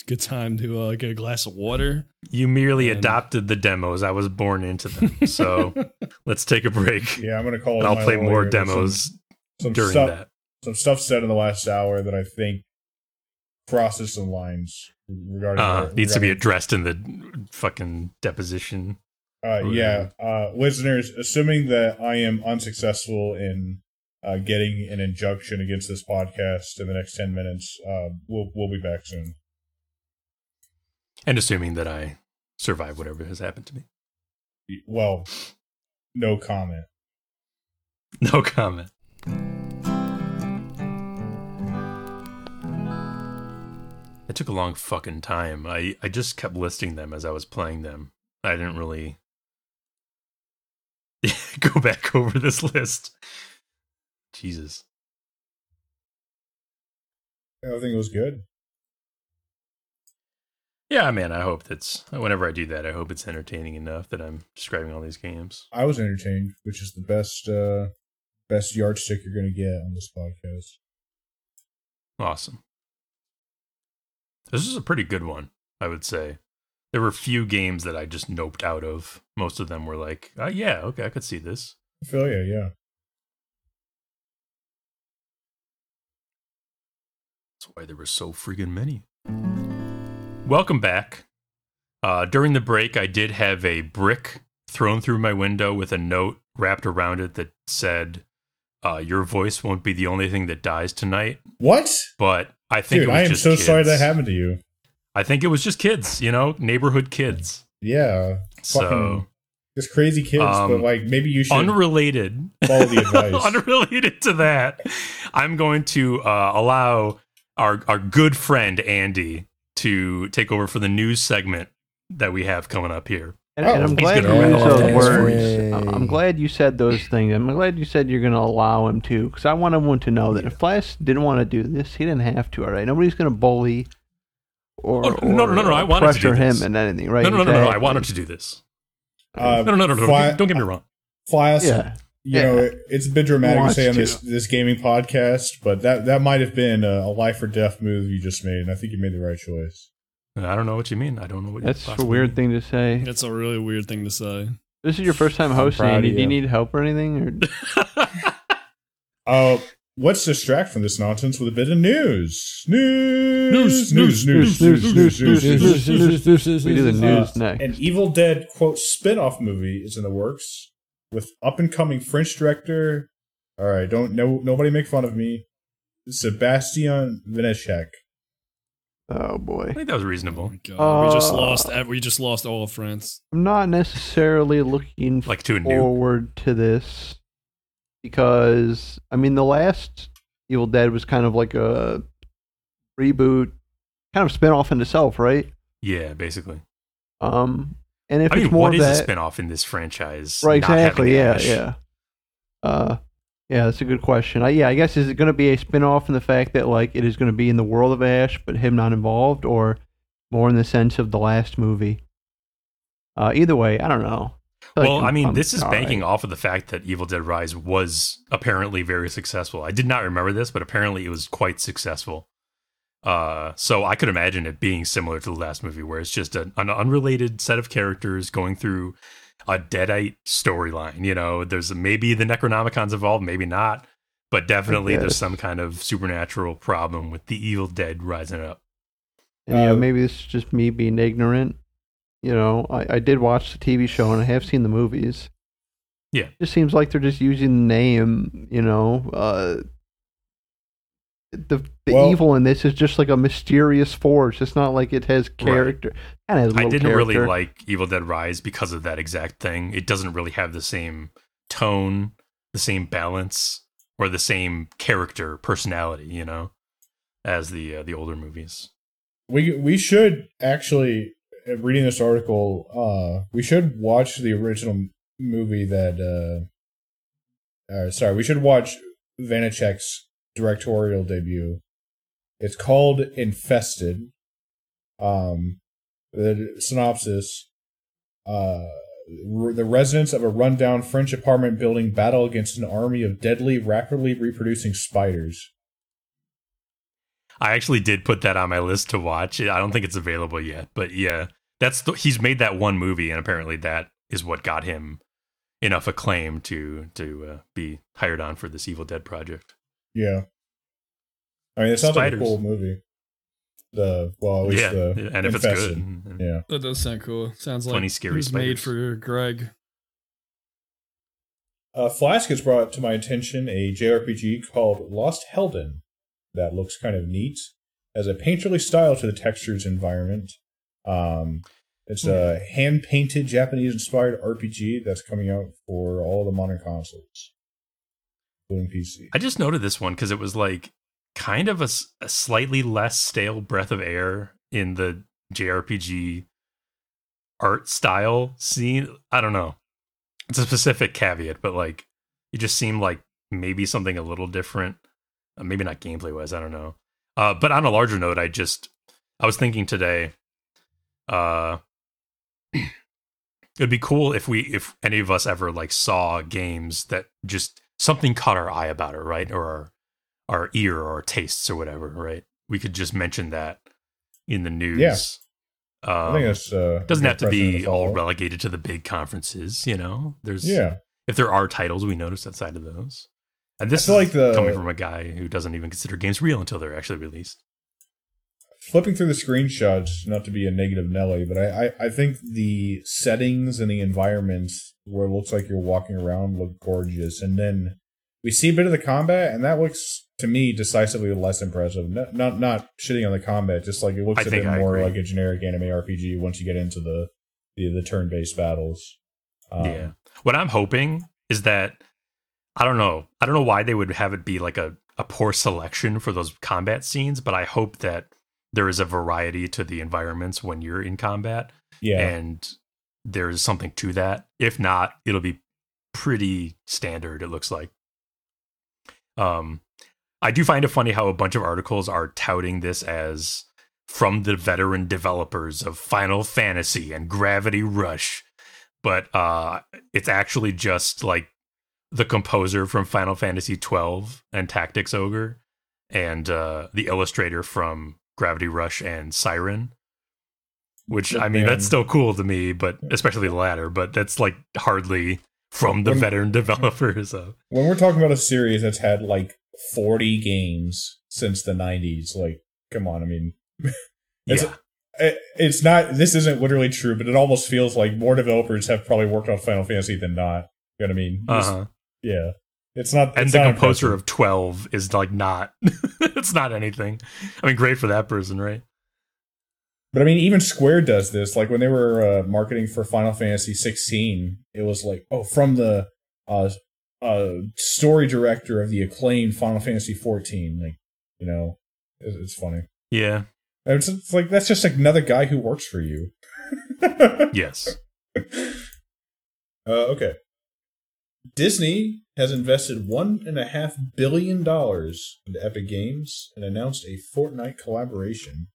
a good good time to uh, get a glass of water. You merely And- adopted the demos. I was born into them. So let's take a break. Yeah, I'm gonna call. And I'll play more There's some- demos Some, during stuff, that. some stuff said in the last hour that I think crosses some lines regarding. Uh, needs to be addressed in the fucking deposition. Uh, yeah, uh, listeners, assuming that I am unsuccessful in uh, getting an injunction against this podcast in the next ten minutes. Uh, we'll we'll be back soon. And assuming that I survive whatever has happened to me. Well, no comment. No comment. It took a long fucking time. I, I just kept listing them as I was playing them. I didn't really go back over this list. Jesus. I think it was good. Yeah, man, I hope that's whenever I do that, I hope it's entertaining enough that I'm describing all these games. I was entertained, which is the best uh, best yardstick you're going to get on this podcast. Awesome. This is a pretty good one, I would say. There were a few games that I just noped out of. Most of them were like, oh, yeah, okay, I could see this. I feel yeah, yeah. That's why there were so friggin' many. Welcome back. Uh, during the break, I did have a brick thrown through my window with a note wrapped around it that said, uh, "Your voice won't be the only thing that dies tonight." What? But I think Dude, it was I am so kids. sorry that happened to you. I think it was just kids, you know, neighborhood kids. Yeah, So just crazy kids. Um, but like, maybe you should unrelated, follow the advice. unrelated to that, I'm going to uh, allow our our good friend Andy to take over for the news segment that we have coming up here. And, Oh, and I'm glad you gonna used those words. I'm I'm glad you said those things. I'm glad you said you're going to allow him to, because I want everyone to know that if Flask didn't want to do this, he didn't have to. All right, nobody's going to bully or, Oh, no, no, no, no, I or wanted to do pressure him this. and anything, right? No, no, no, no, no, I wanted to do this. Uh, No, no, no, no, no. Fly- don't, don't get me wrong. Flask, Yeah, you Yeah. know, it's a bit dramatic to say on to. this this gaming podcast, but that that might have been a, a life or death move you just made, and I think you made the right choice. I don't know what you mean. I don't know what you that's a weird mean. thing to say. It's a really weird thing to say. This is your first time hosting. proud of Andy. Do you you. need help or anything? Or Uh, let's distract from this nonsense with a bit of news. News, news, news, news, news, news, news, news. we do the news Uh, next. An Evil Dead quote spin-off movie is in the works with up and coming French director. All right, don't no nobody make fun of me. Sébastien Vaniček. oh boy, I think that was Oh reasonable. my god, we just Uh, lost. We just lost all of France. I'm not necessarily looking Like to a new. forward to this because I mean the last Evil Dead was kind of like a reboot, kind of spin off in itself, right? Yeah, basically. Um, and if I it's mean, more what of is that, a spin-off in this franchise? right? Exactly. Yeah, Ash? yeah. Uh, yeah, that's a good question. I, yeah, I guess is it going to be a spin off in the fact that like it is going to be in the world of Ash, but him not involved, or more in the sense of the last movie? Uh, either way, I don't know. Well, I mean, I'm this is banking right. off of the fact that Evil Dead Rise was apparently very successful. I did not remember this, but apparently it was quite successful. Uh, so I could imagine it being similar to the last movie, where it's just a, an unrelated set of characters going through a Deadite storyline. You know, there's maybe the Necronomicon's involved, maybe not, but definitely there's some kind of supernatural problem with the Evil Dead rising up. And, you know, Uh, maybe this is just me being ignorant. You know, I, I did watch the TV show and I have seen the movies. Yeah. It just seems like they're just using the name, you know. Uh, the the Well- evil in this is just like a mysterious force. It's not like it has character. Kind of has a I little didn't really like Evil Dead Rise because of that exact thing. It doesn't really have the same tone, the same balance, or the same character personality, you know, as the uh, the older movies. We we should actually uh, reading this article. Uh, we should watch the original movie that. Uh, uh, sorry, we should watch Vaniček's directorial debut. It's called Infested. Um, the synopsis. Uh, the residents of a rundown French apartment building battle against an army of deadly, rapidly reproducing spiders. I actually did put that on my list to watch. I don't think it's available yet, but yeah, that's the, he's made that one movie, and apparently that is what got him enough acclaim to to uh, be hired on for this Evil Dead project. Yeah. I mean, it sounds Spiders. like a cool movie. The well, at least Yeah, the and if Infested. it's good, Yeah. That does sound cool. Sounds like Plenty scary it was made for Greg. uh, Flask has brought to my attention a JRPG called Lost Hellden that looks kind of neat. Has a painterly style to the textures environment. Um, it's a hand painted Japanese inspired RPG that's coming out for all the modern consoles, including PC. I just noted this one because it was like kind of a slightly less stale breath of air in the JRPG art style scene. I don't know. It's a specific caveat, but like it just seemed like maybe something a little different. Uh, maybe not gameplay wise. I don't know. Uh, but on a larger note, I just I was thinking today. Uh, it'd be cool if we if any of us ever like saw games that just something caught our eye about it, right? Or our our ear or our tastes or whatever, right? We could just mention that in the news. Yeah. I Um, think that's uh, doesn't have to be all relegated to the big conferences, you know. There's Yeah, if there are titles, we notice outside of those. And this is like the- coming from a guy who doesn't even consider games real until they're actually released. Flipping through the screenshots, not to be a negative Nelly, but I, I, I think the settings and the environments where it looks like you're walking around look gorgeous. And then we see a bit of the combat, and that looks to me decisively less impressive. Not not, not shitting on the combat, just like it looks I a bit I more agree. like a generic anime RPG once you get into the the, the turn based battles. Um, yeah. What I'm hoping is that I don't know. I don't know why they would have it be like a, a poor selection for those combat scenes, but I hope that there is a variety to the environments when you're in combat yeah. and there's something to that. If not, it'll be pretty standard, it looks like. Um I do find it funny how a bunch of articles are touting this as from the veteran developers of Final Fantasy and Gravity Rush. But uh it's actually just like the composer from Final Fantasy 12 and Tactics Ogre and uh the illustrator from Gravity Rush and Siren. Which I mean, that's still cool to me, but especially the latter. But that's like hardly from the When- veteran developers of. when we're talking about a series that's had like 40 games since the 90s, like, come on, I mean, It's- Yeah, it, it's not, this isn't literally true, but it almost feels like more developers have probably worked on Final Fantasy than not. You know what I mean? Uh-huh. Yeah. It's not, and the composer of 12 is like not it's not anything i mean great for that person right But I mean, even Square does this. Like when they were uh, marketing for Final Fantasy 16, it was like, oh, from the uh, uh, story director of the acclaimed Final Fantasy 14. Like, you know, it's, it's funny. yeah It's, it's like that's just another guy who works for you. yes Uh, okay. Disney has invested one and a half billion dollars into Epic Games and announced a Fortnite collaboration.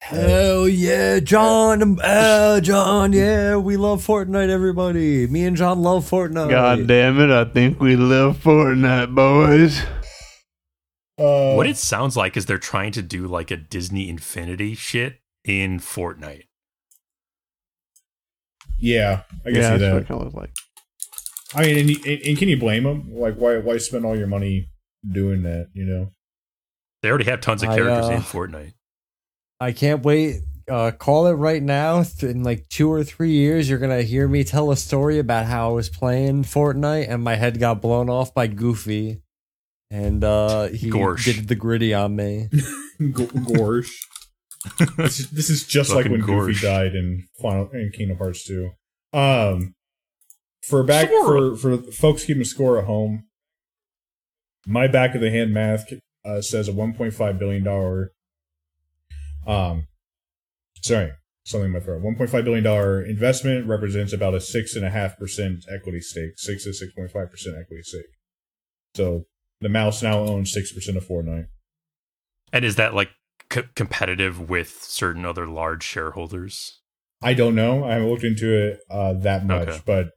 Hell yeah, John! Uh, John, yeah, we love Fortnite. Everybody, me and John love Fortnite. God damn it! I think we love Fortnite, boys. Uh, what it sounds like is they're trying to do like a disney infinity shit in fortnite Yeah, I can yeah, see that's what that. it kind of looks like. I mean, and, and, and can you blame them? Like, why why spend all your money doing that? You know? they already have tons of I, characters uh, in fortnite I can't wait. Uh, call it right now. In like two or three years, you're gonna hear me tell a story about how I was playing Fortnite and my head got blown off by Goofy, and uh, he Gorsh. did the gritty on me. G- Gorsh. this, is, this is just like Fucking when Goofy died in Final in Kingdom Hearts 2. Um, for back Sora. for for folks keeping score at home, my back of the hand math uh, says a 1.5 billion dollar. Um, sorry, something in my throat. 1.5 billion dollar investment represents about a six and a half percent equity stake, six to six point five percent equity stake. So the mouse now owns six percent of Fortnite. and is that like co- competitive with certain other large shareholders I don't know. I haven't looked into it uh, that much, Okay. but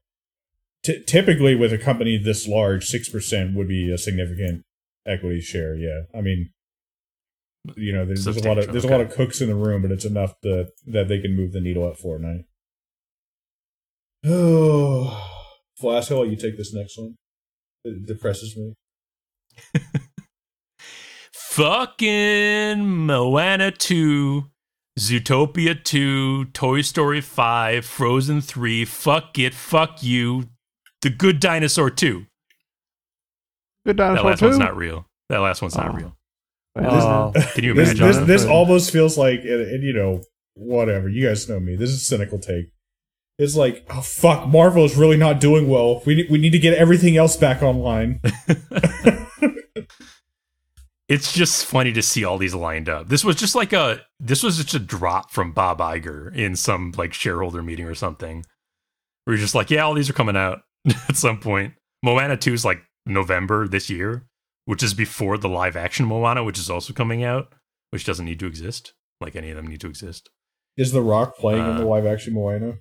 t- typically with a company this large, six percent would be a significant equity share. Yeah, I mean, you know, there's, there's a lot of there's a lot of cooks in the room, but it's enough to, that they can move the needle at Fortnite. Oh, Flask, how you take this next one? It depresses me. fucking moana 2 zootopia 2 toy story 5 frozen 3 fuck it fuck you The Good Dinosaur 2. Good That dinosaur last too. one's not real. That last one's not Oh. real. Oh. Can you this, imagine? this, that? this almost feels like, and, and you know, whatever. You guys know me. This is a cynical take. It's like, oh fuck, Marvel is really not doing well. We need, we need to get everything else back online. it's just funny to see all these lined up. This was just like a this was just a drop from Bob Iger in some like shareholder meeting or something. Where you're just like, yeah, all these are coming out at some point. Moana 2 is like November this year, which is before the live action Moana, which is also coming out, which doesn't need to exist. Like any of them need to exist. Is The Rock playing in Uh, the live action Moana?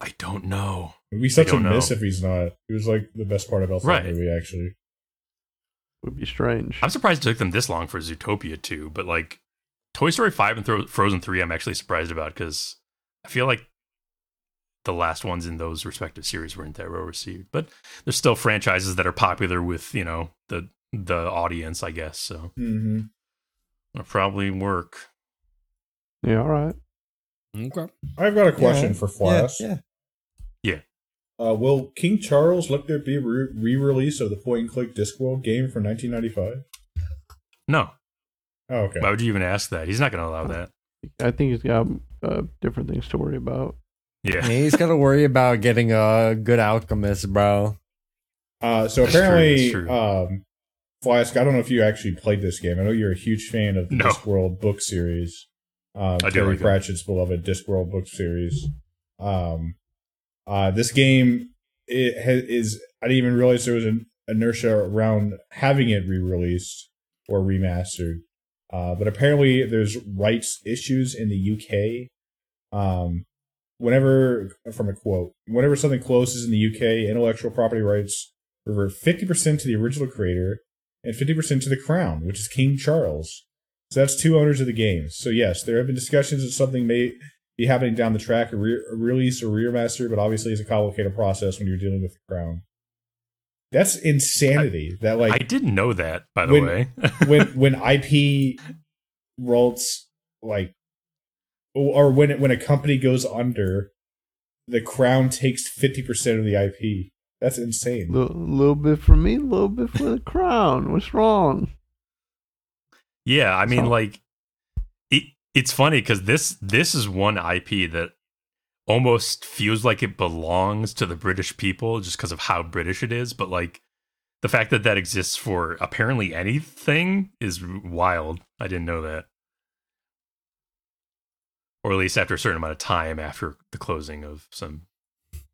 I don't know. It'd be such a don't know. miss if he's not. He was like the best part about that Right. movie, actually. Would be strange. I'm surprised it took them this long for Zootopia 2, but like Toy Story 5 and Thro- Frozen 3, I'm actually surprised about because I feel like the last ones in those respective series weren't that well received. But there's still franchises that are popular with, you know, the the audience, I guess. So Mm-hmm. it'll probably work. Yeah, all right. Okay. I've got a question Yeah, for Flask. Yeah, Uh, will King Charles let there be a re- re-release of the point-and-click Discworld game from 1995? No. Oh, okay. Why would you even ask that? He's not going to allow that. I think he's got uh, different things to worry about. Yeah. yeah. He's got to worry about getting a good alchemist, bro. Uh, so That's apparently, that's true. um, Flask, I don't know if you actually played this game. I know you're a huge fan of the No. Discworld book series. Um, I Terry like it. Pratchett's beloved Discworld book series. Um, uh, this game it ha- is. I didn't even realize there was an inertia around having it re-released or remastered. Uh, but apparently, there's rights issues in the UK. Um, whenever, from a quote, whenever something closes in the UK, intellectual property rights revert 50% to the original creator and 50% to the crown, which is King Charles. So that's two owners of the game. So yes, there have been discussions that something may be happening down the track, a, re- a release or remaster, but obviously it's a complicated process when you're dealing with the crown. That's insanity. that like I didn't know that, by the When- way. when when IP royalties like or when it, when a company goes under, the crown takes fifty percent of the IP. That's insane. A little bit for me, a little bit for the crown. What's wrong? Yeah, I mean, So- like, it, it's funny because this this is one IP that almost feels like it belongs to the British people just because of how British it is. But like, the fact that that exists for apparently anything is wild. I didn't know that, or at least after a certain amount of time after the closing of some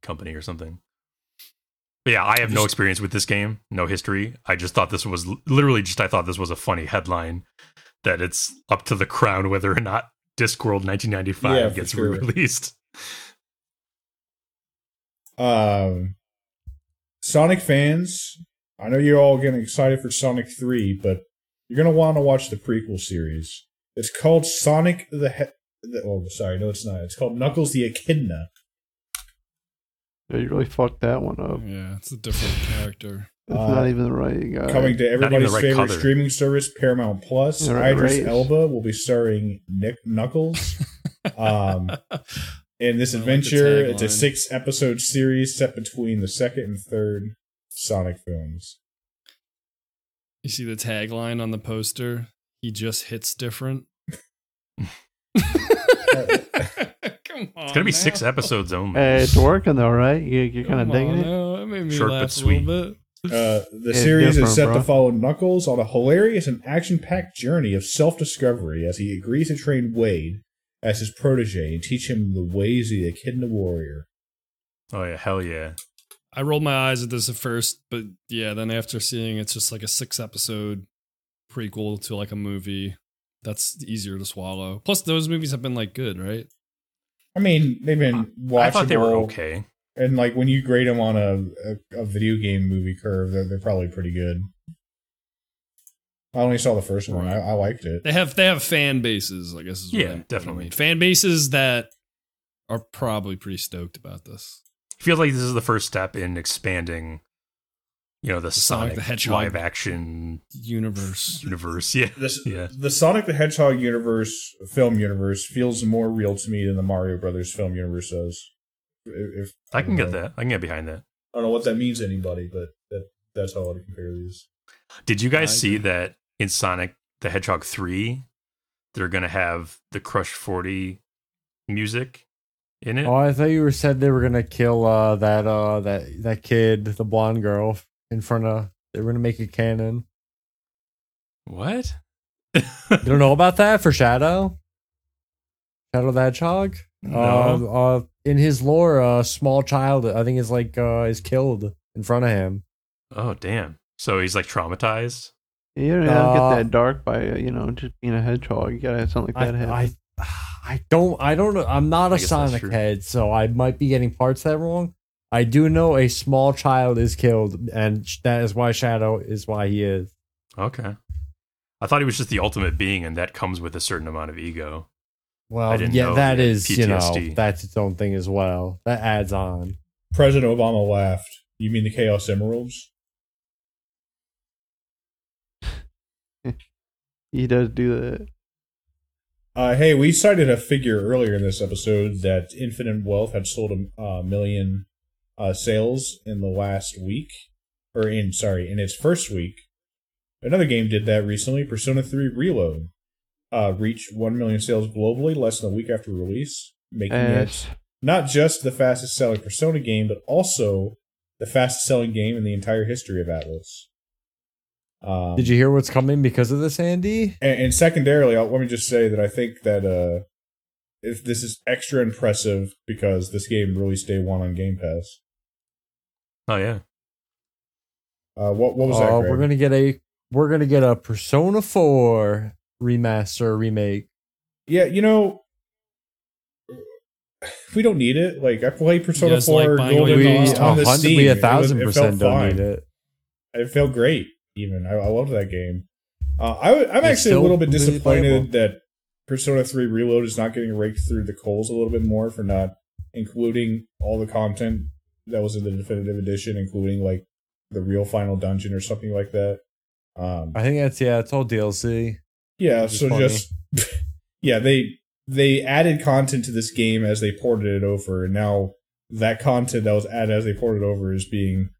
company or something. But yeah, I have no experience with this game, no history. I just thought this was literally just I thought this was a funny headline that it's up to the crown whether or not Discworld 1995 Yeah, gets sure. re-released. Um, Sonic fans, I know you're all getting excited for Sonic Three, but you're gonna want to watch the prequel series. It's called Sonic the. He- the oh, sorry, no, it's not. It's called Knuckles the Echidna. Yeah, you really fucked that one up. Yeah, it's a different character. It's Uh, not even the right guy. Coming to everybody's right favorite color. streaming service, Paramount Plus. Yeah, right, Idris right. Elba will be starring Nick Knuckles. Um, in this I like adventure, it's a six episode series set between the second and third Sonic films. You see the tagline on the poster? He just hits different. Come on. It's gonna be now. six episodes only. Hey, it's working though, right? You, you're kind of Come digging on it. now, That made me Short but laugh a sweet. little bit. Uh, the It's series is set bro. to follow Knuckles on a hilarious and action packed journey of self discovery as he agrees to train Wade as his protege and teach him the ways of the Echidna warrior. Oh yeah, hell yeah. I rolled my eyes at this at first, but yeah, then after seeing it's just like a six episode prequel to like a movie, that's easier to swallow. Plus, those movies have been like good, right? I mean, they've been watchable. I thought they were okay. And like when you grade them on a, a, a video game movie curve, they're, they're probably pretty good. I only saw the first one. I, I liked it. They have they have fan bases, I guess. Is what Yeah, I- what I definitely. mean. Fan bases that are probably pretty stoked about this. feels like this is the first step in expanding, you know, the Sonic Sonic, the Hedgehog. live action Universe. universe. Yeah, This, Yeah. The Sonic the Hedgehog universe, film universe, feels more real to me than the Mario Brothers film universe does. If, I can don't get know. that. I can get behind that. I don't know what that means to anybody, but that that's how I would compare these. Did you guys I see agree. that in Sonic the Hedgehog 3, they're going to have the Crush 40 music in it? Oh, I thought you were said they were gonna kill uh that uh that that kid, the blonde girl, in front of. They were gonna make a cannon. What? You don't know about that for Shadow? Shadow the Hedgehog? No. Uh, uh, in his lore, a small child, I think, is like uh is killed in front of him. oh, damn. So he's like traumatized? You don't have to Uh, get that dark by uh, you know just being a hedgehog. You gotta have something like that happen. I, I don't, I don't know. I'm not I a guess that's Sonic head, so I might be getting parts that wrong. I do know a small child is killed, and that is why Shadow is why he is. Okay. I thought he was just the ultimate being, and that comes with a certain amount of ego. Well, I yeah, know that he had is, you know, that's its own thing as well. That adds on. President Obama laughed. You mean the Chaos Emeralds? he does do that. Uh, hey, we cited a figure earlier in this episode that Infinite Wealth had sold a uh, million uh, sales in the last week, or in sorry, in its first week. Another game did that recently. Persona 3 Reload uh, reached one million sales globally less than a week after release, making Ass. it not just the fastest selling Persona game, but also the fastest selling game in the entire history of Atlus. Um, Did you hear what's coming because of this, Andy? and, and secondarily, I'll, let me just say that I think that uh, if this is extra impressive because this game released day one on Game Pass. Oh, yeah. Uh, what what was that? Oh, Greg? we're gonna get a we're gonna get a Persona Four remaster remake. Yeah, you know, we don't need it. Like I played Persona guys Four buying all Golden your We games on on the a Steam. we a It was- thousand it percent felt don't fine. need it. It felt great. Even I, I loved that game. Uh, I, w- I'm It's actually a little bit disappointed playable. that Persona 3 Reload is not getting raked through the coals a little bit more for not including all the content that was in the definitive edition, including like the real final dungeon or something like that. Um, I think that's yeah, it's all DLC. yeah, so funny. just yeah, they they added content to this game as they ported it over, and now that content that was added as they ported it over is being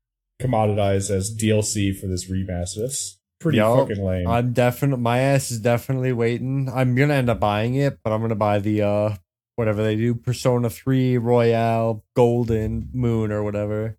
commoditized as DLC for this remaster. That's pretty Yup. fucking lame. I'm definitely my ass is definitely waiting. I'm gonna end up buying it, but I'm gonna buy the uh whatever they do, Persona 3 Royale Golden Moon or whatever.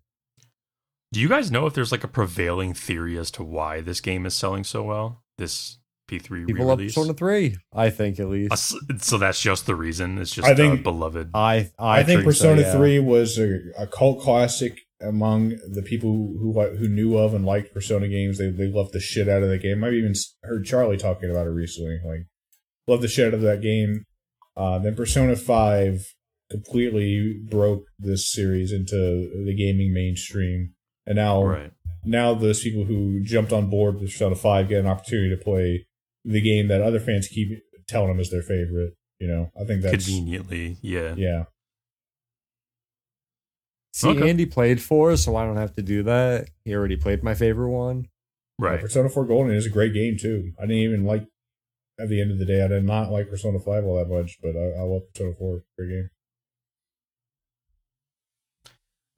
Do you guys know if there's like a prevailing theory as to why this game is selling so well? This P3 People love re-release? Persona 3, I think at least. Uh, So that's just the reason. It's just I think- uh, beloved. I I, I, think so, Persona yeah. 3 was a, a cult classic among the people who who knew of and liked Persona games. They they loved the shit out of the game. I've even heard Charlie talking about it recently. Like, love the shit out of that game. Uh, then Persona 5 completely broke this series into the gaming mainstream. And now right. now those people who jumped on board with Persona 5 get an opportunity to play the game that other fans keep telling them is their favorite. You know, I think that's Conveniently. Yeah. yeah. See, Okay. Andy played four, so I don't have to do that. He already played my favorite one. Yeah, Right. Persona 4 Golden is a great game too. I didn't even like at the end of the day. I did not like Persona 5 all that much, but I, I love Persona 4. Great game.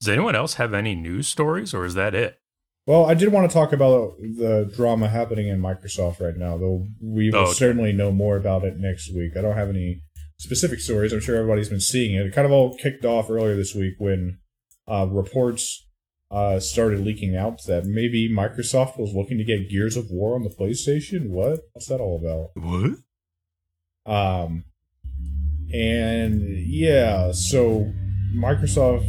Does anyone else have any news stories, or is that it? Well, I did want to talk about the drama happening in Microsoft right now, though we will Oh, okay. certainly know more about it next week. I don't have any specific stories. I'm sure everybody's been seeing it. It kind of all kicked off earlier this week when uh, reports uh, started leaking out that maybe Microsoft was looking to get Gears of War on the PlayStation. What? What's that all about? What? Um, and yeah, so Microsoft,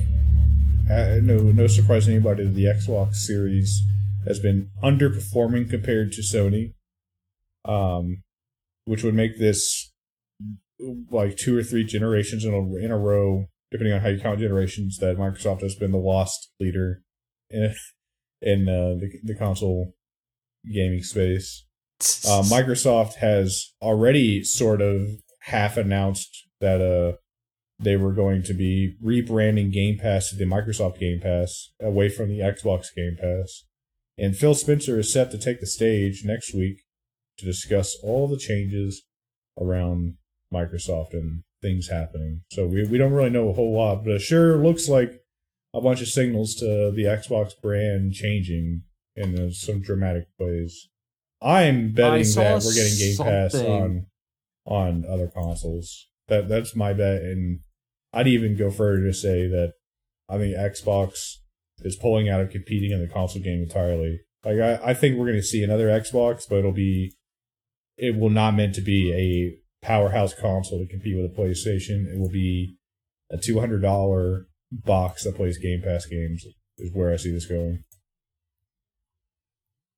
uh, no, no surprise to anybody, the Xbox Series has been underperforming compared to Sony, um, which would make this like two or three generations in a in a row, depending on how you count generations, that Microsoft has been the lost leader in uh, the the console gaming space uh, Microsoft has already sort of half announced that uh they were going to be rebranding Game Pass to the Microsoft Game Pass away from the Xbox Game Pass. And Phil Spencer is set to take the stage next week to discuss all the changes around Microsoft and things happening. So we, we don't really know a whole lot, but it sure looks like a bunch of signals to the Xbox brand changing in uh, some dramatic ways. I'm betting that we're getting Game Pass on on other consoles. That that's my bet, and I'd even go further to say that I think Xbox is pulling out of competing in the console game entirely. Like I, I think we're going to see another Xbox, but it'll be it will not meant to be a powerhouse console to compete with a PlayStation. It will be a two hundred dollar box that plays Game Pass games. Is where I see this going.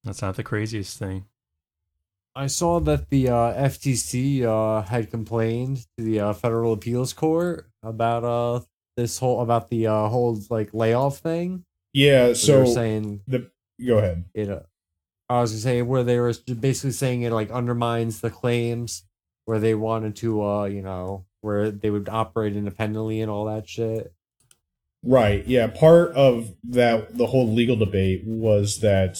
That's not the craziest thing. I saw that the uh, FTC uh, had complained to the uh, Federal Appeals Court about uh this whole about the uh, whole like layoff thing. Yeah. So saying the go ahead. it. Uh, I was gonna say where they were basically saying it like undermines the claims where they wanted to uh you know where they would operate independently and all that shit. Right. Yeah. Part of that, the whole legal debate was that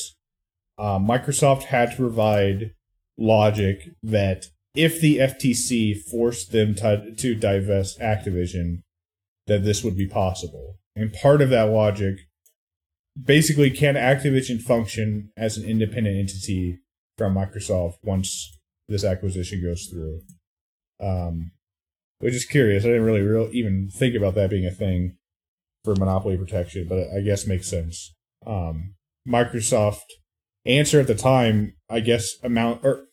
uh, Microsoft had to provide logic that if the FTC forced them to, to divest Activision, that this would be possible. And part of that logic, basically, can Activision function as an independent entity from Microsoft once this acquisition goes through? Um, which is curious. I didn't really real, even think about that being a thing for monopoly protection, but I guess makes sense. Um, Microsoft answer at the time, I guess amount or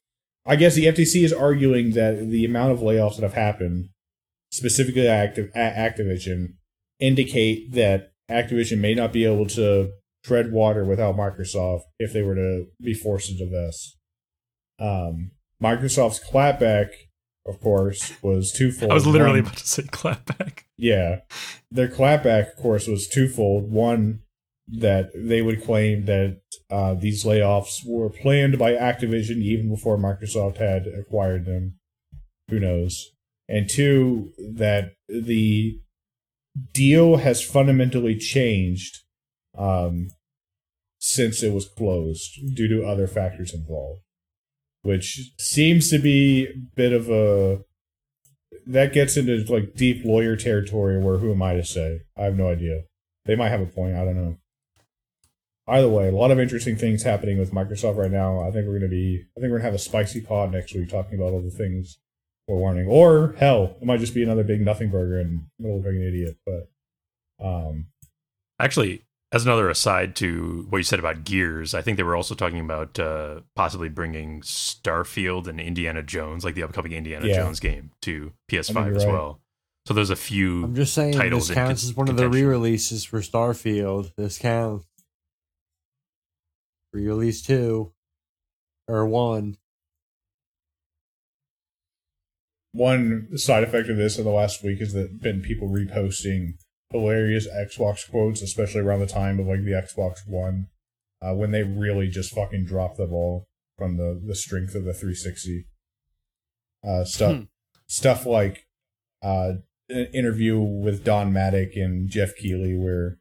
I guess the FTC is arguing that the amount of layoffs that have happened, specifically at, Activ- at Activision, indicate that Activision may not be able to tread water without Microsoft if they were to be forced to divest. Um, Microsoft's clapback, of course, was twofold. I was literally One- about to say clapback. yeah. Their clapback, of course, was twofold. One, that they would claim that uh, these layoffs were planned by Activision even before Microsoft had acquired them. Who knows? And two, that the deal has fundamentally changed um, since it was closed due to other factors involved, which seems to be a bit of a that gets into like deep lawyer territory where who am I to say? I have no idea. They might have a point. I don't know. Either way, a lot of interesting things happening with Microsoft right now. I think we're gonna be. I think we're gonna have a spicy pod next week talking about all the things we're warning. Or hell, it might just be another big nothing burger and middle like an idiot. But um, Actually, as another aside to what you said about Gears, I think they were also talking about uh, possibly bringing Starfield and Indiana Jones, like the upcoming Indiana Yeah. Jones game, to PS5 as right. well. So there's a few. I'm just saying titles this counts con- as one of the re-releases for Starfield. This counts. Re-release two or one. one side effect of this in the last week has that been people reposting hilarious Xbox quotes, especially around the time of like the Xbox One, uh, when they really just fucking dropped the ball from the the strength of the 360. Uh, stuff Hmm. stuff like uh, an interview with Don Mattrick and Geoff Keighley where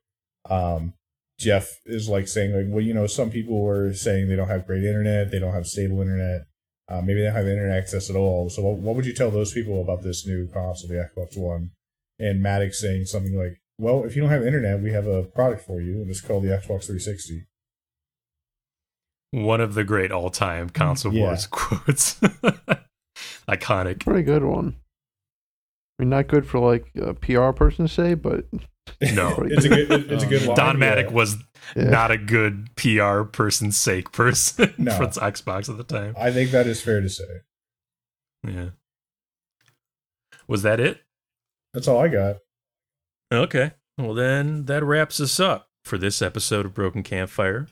um, Geoff is like saying like, well, you know, some people were saying they don't have great internet, they don't have stable internet. Uh, maybe they don't have internet access at all. So, what, what would you tell those people about this new console, the Xbox One? And Mattrick saying something like, "Well, if you don't have internet, we have a product for you, and it's called the Xbox 360." one of the great all-time console Yeah. wars quotes. Iconic. Pretty good one. I mean, not good for like a PR person to say, but No. it's a good, it's a good um, line. Don yeah. Was yeah. not a good PR person's sake person No. for Xbox at the time. I think that is fair to say. Yeah. Was that it? That's all I got. Okay. Well, then that wraps us up for this episode of Broken Campfire.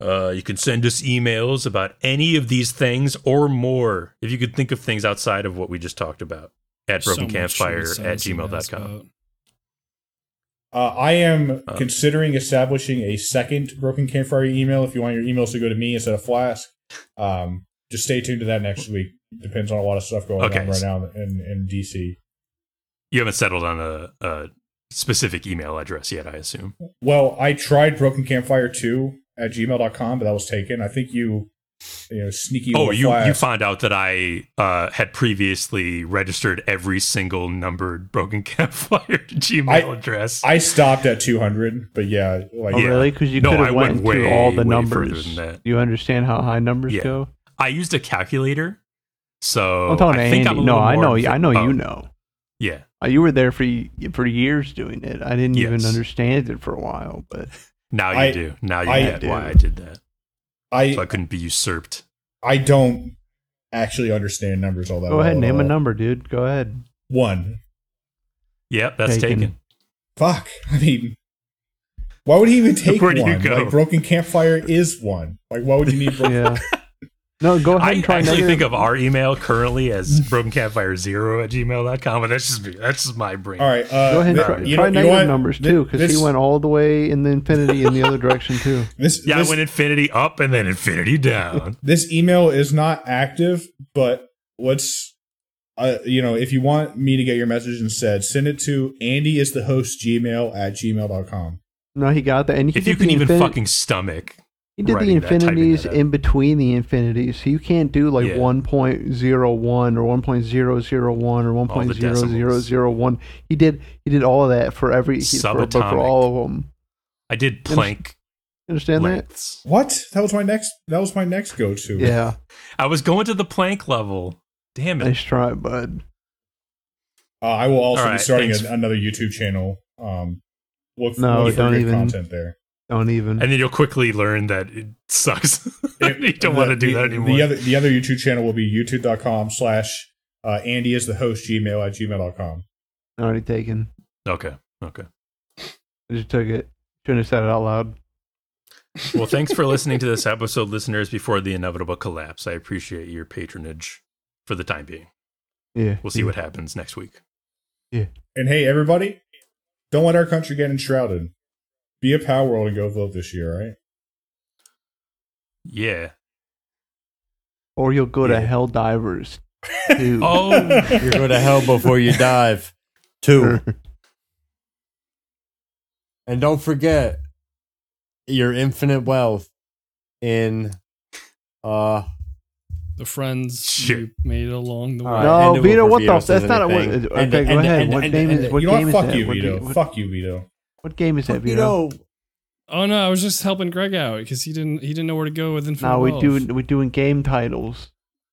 Uh, you can send us emails about any of these things or more if you could think of things outside of what we just talked about at So broken campfire at sounds nice gmail.com. Uh, I am Uh. considering establishing a second Broken Campfire email. If you want your emails to go to me instead of Flask, um, just stay tuned to that next week. Depends on a lot of stuff going Okay. on right now in, in DC. You haven't settled on a, a specific email address yet, I assume. Well, I tried Broken Campfire 2 at gmail.com, but that was taken. I think you you know, sneaky. Oh, little you you found out that I uh, had previously registered every single numbered Broken Campfire Gmail I- address. I stopped at 200, but yeah, like Oh, Yeah. really? Because you No, could I have went went way, into all the numbers. than that. You understand how high numbers Yeah. go? I used a calculator, so I'm talking I to think Andy. I'm a No, I know. I know oh, you know. Yeah, Uh, you were there for for years doing it. I didn't even understand it for a while, but now you I- do. Now you I get do. why I did that. I So I couldn't be usurped. I don't actually understand numbers all that. go well ahead, at name a number, dude. Go ahead. One. Yep, that's Taken. taken. Fuck. I mean, why would he even take Where do you one? go? Like broken campfire is one. Like why would you need broken? Yeah. No, go ahead I and try actually negative. think of our email currently as brokencampfire0 at gmail.com, but that's just me. That's just my brain. All right. Uh, Go ahead and th- try, you try know- you know negative numbers too, because he went all the way in the infinity in the other direction too. This Yeah, this, I went infinity up and then infinity down. this email is not active, but let's. Uh, you know, if you want me to get your message instead, send it to Andy is the host gmail at gmail.com. No, he got that, and he if you can the even infin- fucking stomach. He did the writing that, typing infinities in between the infinities, so you can't do like Yeah. 1.01 or 1.001 or 1.0001. He did he did all of that for every he, for, for all of them. I did Planck You understand that? What? That was my next. That was my next go to. Yeah, I was going to the Planck level. Damn it. nice try, bud. Uh, I will also All be starting a, another YouTube channel. Um, look, No, look for don't good even- content there. Don't even. And then you'll quickly learn that it sucks. It- you don't the- want to do the- that anymore. The other the other YouTube channel will be youtube.com slash uh, Andy is the host gmail at gmail.com. Already taken. okay. Okay. I just took it. Shouldn't have said it out loud. Well, thanks for listening to this episode, listeners, before the inevitable collapse. I appreciate your patronage for the time being. Yeah. We'll see what happens next week. Yeah. And hey, everybody, don't let our country get enshrouded. Be a Palworld and go vote this year, right? Yeah. Or you'll go to Helldivers. Too. Oh, You're going to hell before you dive. Two. And don't forget your infinite wealth in uh The friends Shit. you made along the way. No, Vito, what the? says That's not a. What, okay, go ahead. what and- game is? What you know game Fuck that? you, What, Vito. what, Fuck you, Vito. What game is that, you know Oh no, I was just helping Greg out because he didn't he didn't know where to go with Infinite No, we Wealth. do. We're doing game titles.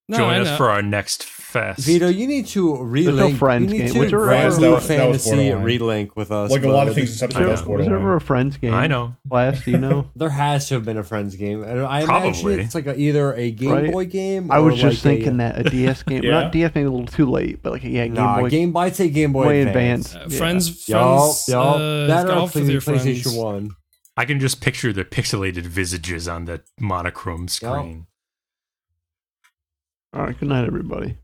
No, join I us know. for our next fest. Vito, you need to relink. no Friends you need game. to Was Friends? That was- that fantasy borderline. relink with us. Like a lot of things in such I a know. was Was there ever a Friends game? I know. Last, you know? There has to have been a Friends game. I Probably. imagine it's like a, either a Game Right? Boy game. I was just like thinking a, that a DS game. Yeah. Not DS, maybe a little too late, but like yeah, Game Nah, Boy. Game I'd say Game Boy Way Advance. advanced. Uh, Yeah. Friends, Yup, friends, yup. uh, that or golf with PlayStation. One. I can just picture the pixelated visages on the monochrome screen. All right. Good night, everybody.